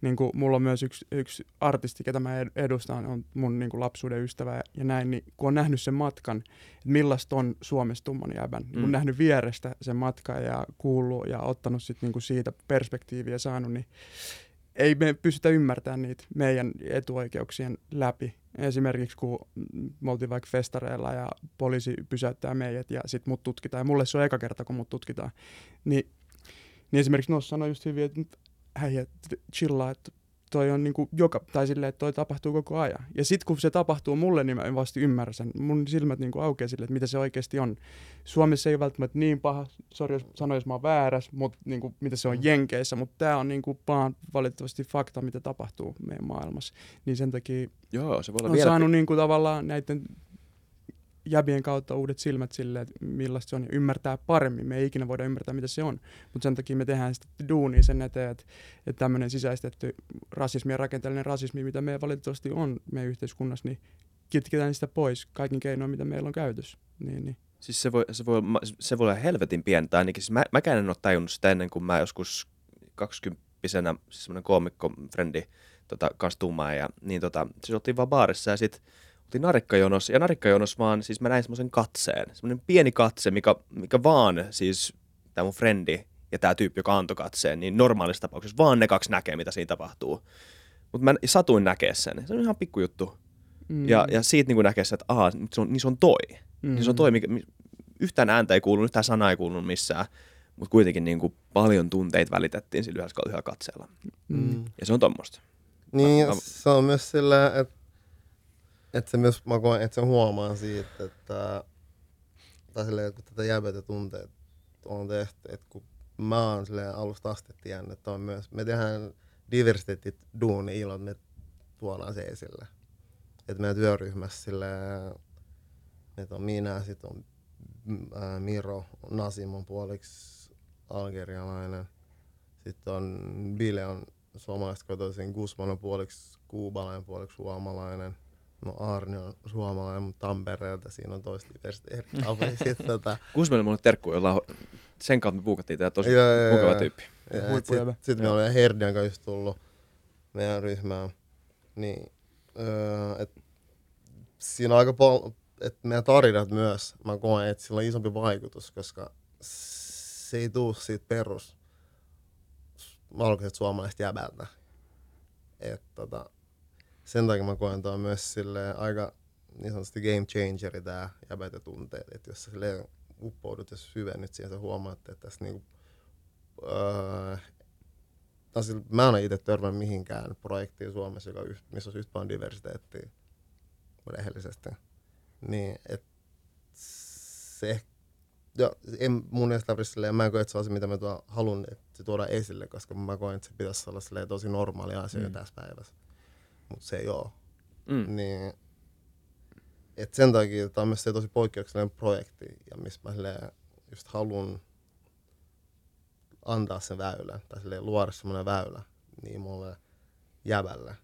niin kuin, mulla on myös yksi, yksi artisti, ketä mä edustan, on mun niin kuin, lapsuuden ystävä ja näin, niin kun on nähnyt sen matkan, että millaista on Suomessa tumman jäbän, mm. kun nähnyt vierestä sen matkan ja kuullut ja ottanut sit, niin kuin, siitä perspektiiviä saanut, niin ei me pystytä ymmärtämään niitä meidän etuoikeuksien läpi. Esimerkiksi kun me oltiin vaikka festareilla ja poliisi pysäyttää meidät ja sitten mut tutkitaan, ja mulle se on eka kerta, kun mut tutkitaan, niin, niin esimerkiksi Nos sanoi just hyvin, että hei, chillaa, että toi on niinku joka, tai silleen, että toi tapahtuu koko ajan. Ja sitten kun se tapahtuu mulle, niin mä vasta ymmärrän sen. Mun silmät niinku aukeaa sille, että mitä se oikeasti on. Suomessa ei välttämättä niin paha, sori jos sanoin, jos mä oon väärässä, mutta niinku, mitä se on mm. Jenkeissä, mutta tämä on niinku vaan valitettavasti fakta, mitä tapahtuu meidän maailmassa. Niin sen takia Joo, se voi olla on vielä... saanut niinku tavallaan näiden jäbien kautta uudet silmät sille, että millaista se on, ja ymmärtää paremmin. Me ei ikinä voida ymmärtää, mitä se on, mutta sen takia me tehdään sitä duunia sen eteen, että, että tämmöinen sisäistetty rasismi ja rakenteellinen rasismi, mitä me valitettavasti on meidän yhteiskunnassa, niin kitketään sitä pois kaikin keinoin, mitä meillä on käytössä. Niin, niin. Siis se voi, se voi, se voi olla helvetin pientä ainakin. Siis mä, mäkään en ole tajunnut sitä ennen kuin mä joskus 20 siis semmoinen koomikko, frendi, tota, kanssa ja niin tota, siis oltiin vaan baarissa ja sitten oltiin narikkajonos, ja narikkajonos vaan, siis mä näin semmoisen katseen, semmoinen pieni katse, mikä, mikä vaan, siis tämä mun frendi ja tämä tyyppi, joka antoi katseen, niin normaalissa tapauksessa vaan ne kaksi näkee, mitä siinä tapahtuu. Mutta mä satuin näkee sen. Se on ihan pikkujuttu. Mm. Ja, ja siitä niin näkee se, että aha, se on, niin se on toi. Mm. Niin se on toi, mikä, yhtään ääntä ei kuulunut, yhtään sanaa ei kuulunut missään. Mutta kuitenkin niin kuin paljon tunteita välitettiin sillä yhdellä katseella. Mm. Ja se on tuommoista. Niin, mä, se on myös sillä, että että se myös, mä koen, että se huomaa siitä, että tai silleen, kun tätä jäbätä tunteet on tehty, että kun mä oon silleen alusta asti tiennyt, että on myös, me tehdään diversiteetit duuni ilon, me tuodaan se esille. Että meidän työryhmässä silleen, että on minä, sitten on ää, Miro, Nasim on puoliksi algerialainen, sitten on Bile on suomalaista kotoisin, Guzman on puoliksi kuubalainen, puoliksi suomalainen – No Arni on suomalainen, mutta Tampereelta siinä on toista eri Sitten tota... Kusmelle mulle terkku, jolla on... sen kautta me puukattiin tämä tosi ja, ja, mukava tyyppi. Sitten sit me ollaan Herdian kanssa just tullut meidän ryhmään. Niin, öö, et, siinä on aika paljon, että meidän tarinat myös, mä koen, että sillä on isompi vaikutus, koska se ei tuu siitä perus valkoiset suomalaiset jäbältä. Että tota, sen takia mä koen tuon myös sille aika niin sanotusti game changeri tää jäbät tunteet, että jos sä uppoudut ja syvennyt siihen, sä huomaat, että tässä niinku, öö, taas, mä en ole itse törmännyt mihinkään projektiin Suomessa, joka, missä olisi yhtä paljon diversiteettiä rehellisesti. Niin, että se ja en mun mielestä silleen, mä en koe, että se on se, mitä mä haluan, että se tuodaan esille, koska mä koen, että se pitäisi olla tosi normaali asia mm. tässä päivässä mutta se ei ole. Mm. Niin, et sen takia tämä on myös tosi poikkeuksellinen projekti, ja missä mä just haluan antaa sen väylän, tai silleen, luoda semmoinen väylä niin mulle jävälle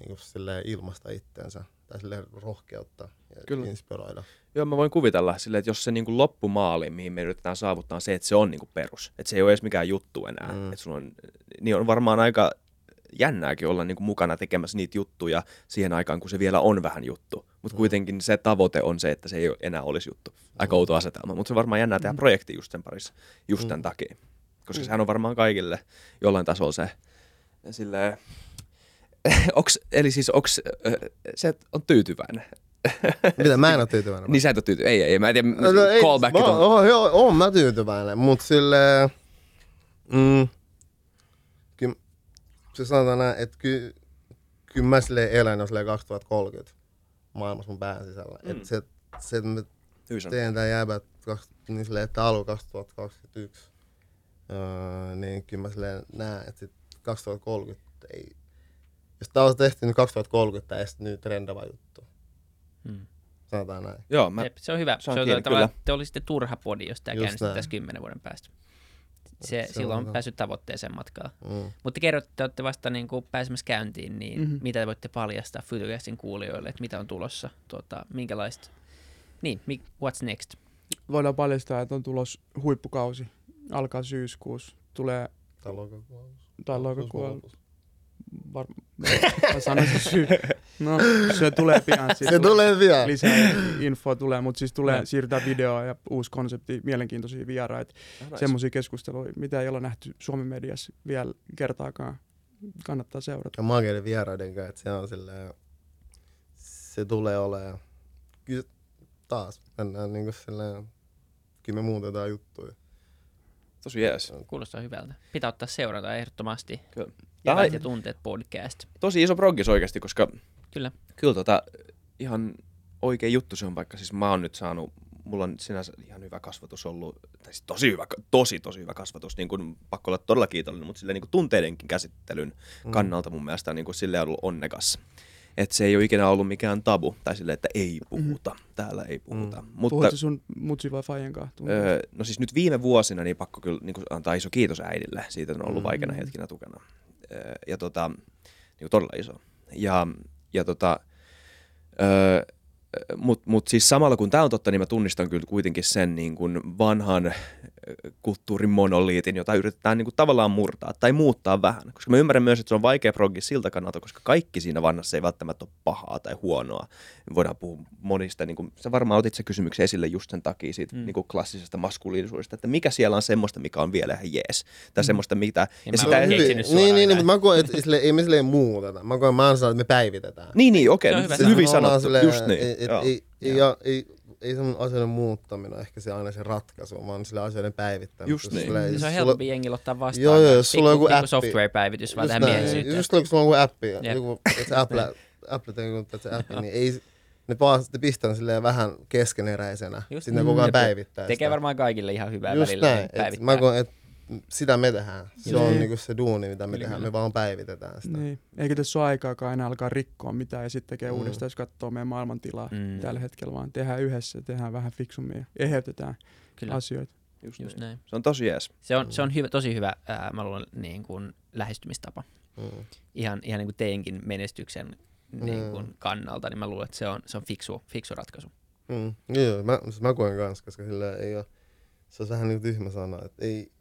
niin ilmasta itteensä tai silleen rohkeutta ja Kyllä. inspiroida. Joo, mä voin kuvitella silleen, että jos se niin kuin loppumaali, mihin me yritetään saavuttaa, on se, että se on niin kuin perus. Että se ei ole edes mikään juttu enää. Mm. Että sulla on, niin on varmaan aika jännääkin olla niin kuin mukana tekemässä niitä juttuja siihen aikaan, kun se vielä on vähän juttu. Mutta Mm. kuitenkin se tavoite on se, että se ei enää olisi juttu. Aika outo asetelma, mutta se on varmaan jännää tehdä projekti just sen parissa, just tämän Mm. takia. Koska Mm. sehän on varmaan kaikille jollain tasolla se, silleen, onks, eli siis onks, ö, se on tyytyväinen. Mitä mä en ole tyytyväinen. Niin sä et ole tyytyväinen. Ei, ei, mä en tiedä, No, no, callbackit mä, on. oon, joo, oon mä tyytyväinen, mut sille mm, se sanotaan näin, että ky, kyllä mä silleen elän jo silleen 2030 maailmassa mun pään sisällä. Mm. Mm. Et se, se, että mä sanottu. teen tää jäbät kaks- niin silleen, että alue 2021, öö, niin kyllä mä silleen näen, että sit 2030 ei, jos tää olisi tehty nyt 2030, tää ei sit nyt trendava juttu. Hmm. Sanotaan näin. Joo, mä, Jep, se on hyvä. se Se on on, kiinni, tavallaan, kyllä. te olisitte turha podi, jos tämä käynnistettäisiin näin. kymmenen vuoden päästä. Se, Se silloin on- päässyt tavoitteeseen matkaan. Mm. Mutta te kerrotte, että olette vasta niin kuin pääsemässä käyntiin, niin Mhm. mm-hmm. mitä te voitte paljastaa Futurecastin kuulijoille, että mitä on tulossa, tuota, minkälaista, niin, mi- what's next? Voidaan paljastaa, että on tulos huippukausi. Alkaa syyskuussa. Tulee, Tai lokakuussa. tai lokakuulla. Var... Mä sanoisin syy. No, se tulee pian. Siitä Se tulee vielä. Lisää infoa tulee, mutta siis tulee Joo. siirtää videoa ja uusi konsepti, mielenkiintoisia vieraita. nice. Semmoisia keskusteluja, mitä ei olla nähty Suomen mediassa vielä kertaakaan. Kannattaa seurata. Ja makeiden vieraiden kanssa, että se on silleen, se tulee olemaan, kyllä taas mennään niinku silleen, kyllä me muutetaan juttuja. Tosi jees. Kuulostaa hyvältä. Pitää ottaa seurata ehdottomasti. Kyllä. Jävät Tai- ja tunteet podcast. Tosi iso proggis oikeasti, koska Kyllä. kyllä tota, ihan oikea juttu se on, vaikka siis mä oon nyt saanut, mulla on sinänsä ihan hyvä kasvatus ollut, tai siis tosi hyvä, tosi tosi hyvä kasvatus, niin kuin pakko olla todella kiitollinen, mutta silleen niin tunteidenkin käsittelyn Mm. kannalta mun mielestä niin kuin silleen ollut onnekas. Että se ei ole ikinä ollut mikään tabu, tai silleen, että ei puhuta, mm. täällä ei puhuta. Mm. Mutta, Puhutko sun mutsi vai Fajan kanssa? Öö, no siis nyt viime vuosina niin pakko kyllä niin kuin antaa iso kiitos äidille siitä, että on ollut Mm. vaikeana hetkinä tukena. Ja tota, niin todella iso. Ja, ja tota, öö, mutta mut siis samalla kun tämä on totta, niin mä tunnistan kyllä kuitenkin sen niin kuin vanhan kulttuurimonoliitin, jota yritetään niin kuin tavallaan murtaa tai muuttaa vähän. Koska mä ymmärrän myös, että se on vaikea proggi siltä kannalta, koska kaikki siinä vanhassa ei välttämättä ole pahaa tai huonoa. Me voidaan puhua monista, niin kuin, sä varmaan otit se kysymyksen esille just sen takia siitä Mm. niin kuin klassisesta maskuliinisuudesta, että mikä siellä on semmoista, mikä on vielä ihan jees. Tai Mm. semmoista, mitä... Ja Ja, mä sitä ei, hyvin- Hyvin, niin, niin, niin, näin. mutta mä koen, että sille, ei me silleen muuteta. Mä koen, mä sanon, että me päivitetään. niin, niin, okei, okay, hyvä hyvin Me ollaan sanottu, silleen, just niin. Ei, et, joo. ei, ei, ja, ei, semmoinen asioiden muuttaminen ehkä se aina se ratkaisu, vaan sille asioiden päivittäminen. Just niin. Silleen, Se jos on sulla- helpompi jengillä ottaa vastaan. Joo, joo, jos sulla on joku appi. software-päivitys, vaan tähän näin. miehisyyteen. Just kun sulla on joku appi, Jep. joku, että se Apple, Apple tekee se appi, niin ei, ne vaan sitten pistää silleen vähän keskeneräisenä. Just Sitten ne niin. koko ajan Jep. päivittää Tekee sitä. varmaan kaikille ihan hyvää Just välillä. näin. niin Et päivittää. mä koen, että sitä me tehdään. Se Joo. on niinku se duuni, mitä me tehdään. Me vaan päivitetään sitä. Niin. Eikä tässä ole aikaakaan enää alkaa rikkoa mitään ja sitten tekee Mm. mm. uudestaan, jos katsoo meidän maailmantilaa Mm. mm. tällä hetkellä, vaan tehdään yhdessä, tehdään vähän fiksummin ja eheytetään Kyllä, asioita. Just, just niin. näin. Se on tosi jees. Se on, se on hyvä, tosi hyvä, ää, mä luulen, niin kuin lähestymistapa. Mm. Ihan, ihan niin kuin teidänkin menestyksen niin Mm. kuin kannalta, niin mä luulen, että se on, se on fiksu, fiksu ratkaisu. Mm. Joo, mä, mä koen kans, koska sillä ei ole, se on vähän niin tyhmä sana, että ei,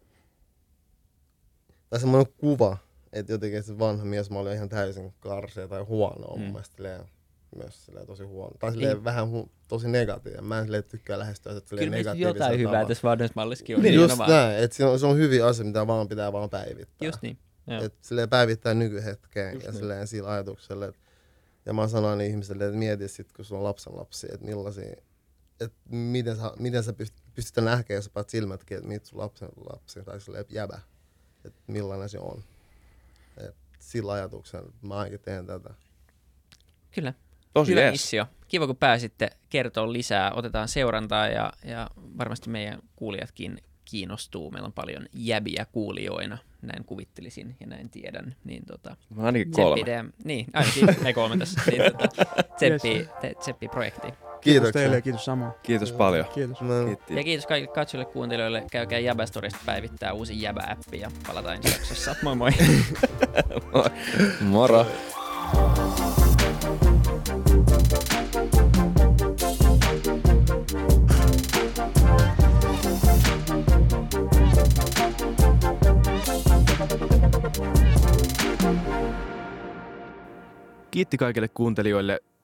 tai semmoinen kuva, että jotenkin se vanha mies mä olin ihan täysin karsea tai huono on Mm. mun mielestä silleen, myös silleen tosi huono. Tai silleen Ei. vähän hu- tosi negatiivinen. Mä en silleen tykkää lähestyä sitä silleen Kyllä jotain hyvää tavalla. tässä vanhusmallissakin on. Niin, just nimenomaan. näin, että se on, se on hyviä asia, mitä vaan pitää vaan päivittää. Just niin. Joo. Et silleen päivittää nykyhetkeen Just ja niin. silleen sillä ajatuksella. Et, ja mä sanon ihmisille, että mieti sit, kun sulla on lapsen lapsi, että millaisia, että miten sä, miten sä pystyt, pystyt näkemään, jos sä silmätkin, että mitä sun lapsen lapsi tai silleen jäbä, että millainen se on. Et sillä ajatuksella mä ainakin teen tätä. Kyllä. Tosi Hyvä jees. missio. Kiva, kun pääsitte kertoa lisää. Otetaan seurantaa ja, ja varmasti meidän kuulijatkin kiinnostuu. Meillä on paljon jäbiä kuulijoina, näin kuvittelisin ja näin tiedän. Niin tota, ainakin kolme. Niin, ainakin me kolme tässä. Niin, tota, tseppi, te, tseppi projektiin. Kiitos teille ja kiitos samaa. Kiitos paljon. Kiitos. No. Kiitti. Ja kiitos kaikille katsojille kuuntelijoille. Käykää Jäbästorista päivittää uusi Jäbä-appi ja palataan ensi jaksossa. Moi moi. Moro. Kiitti kaikille kuuntelijoille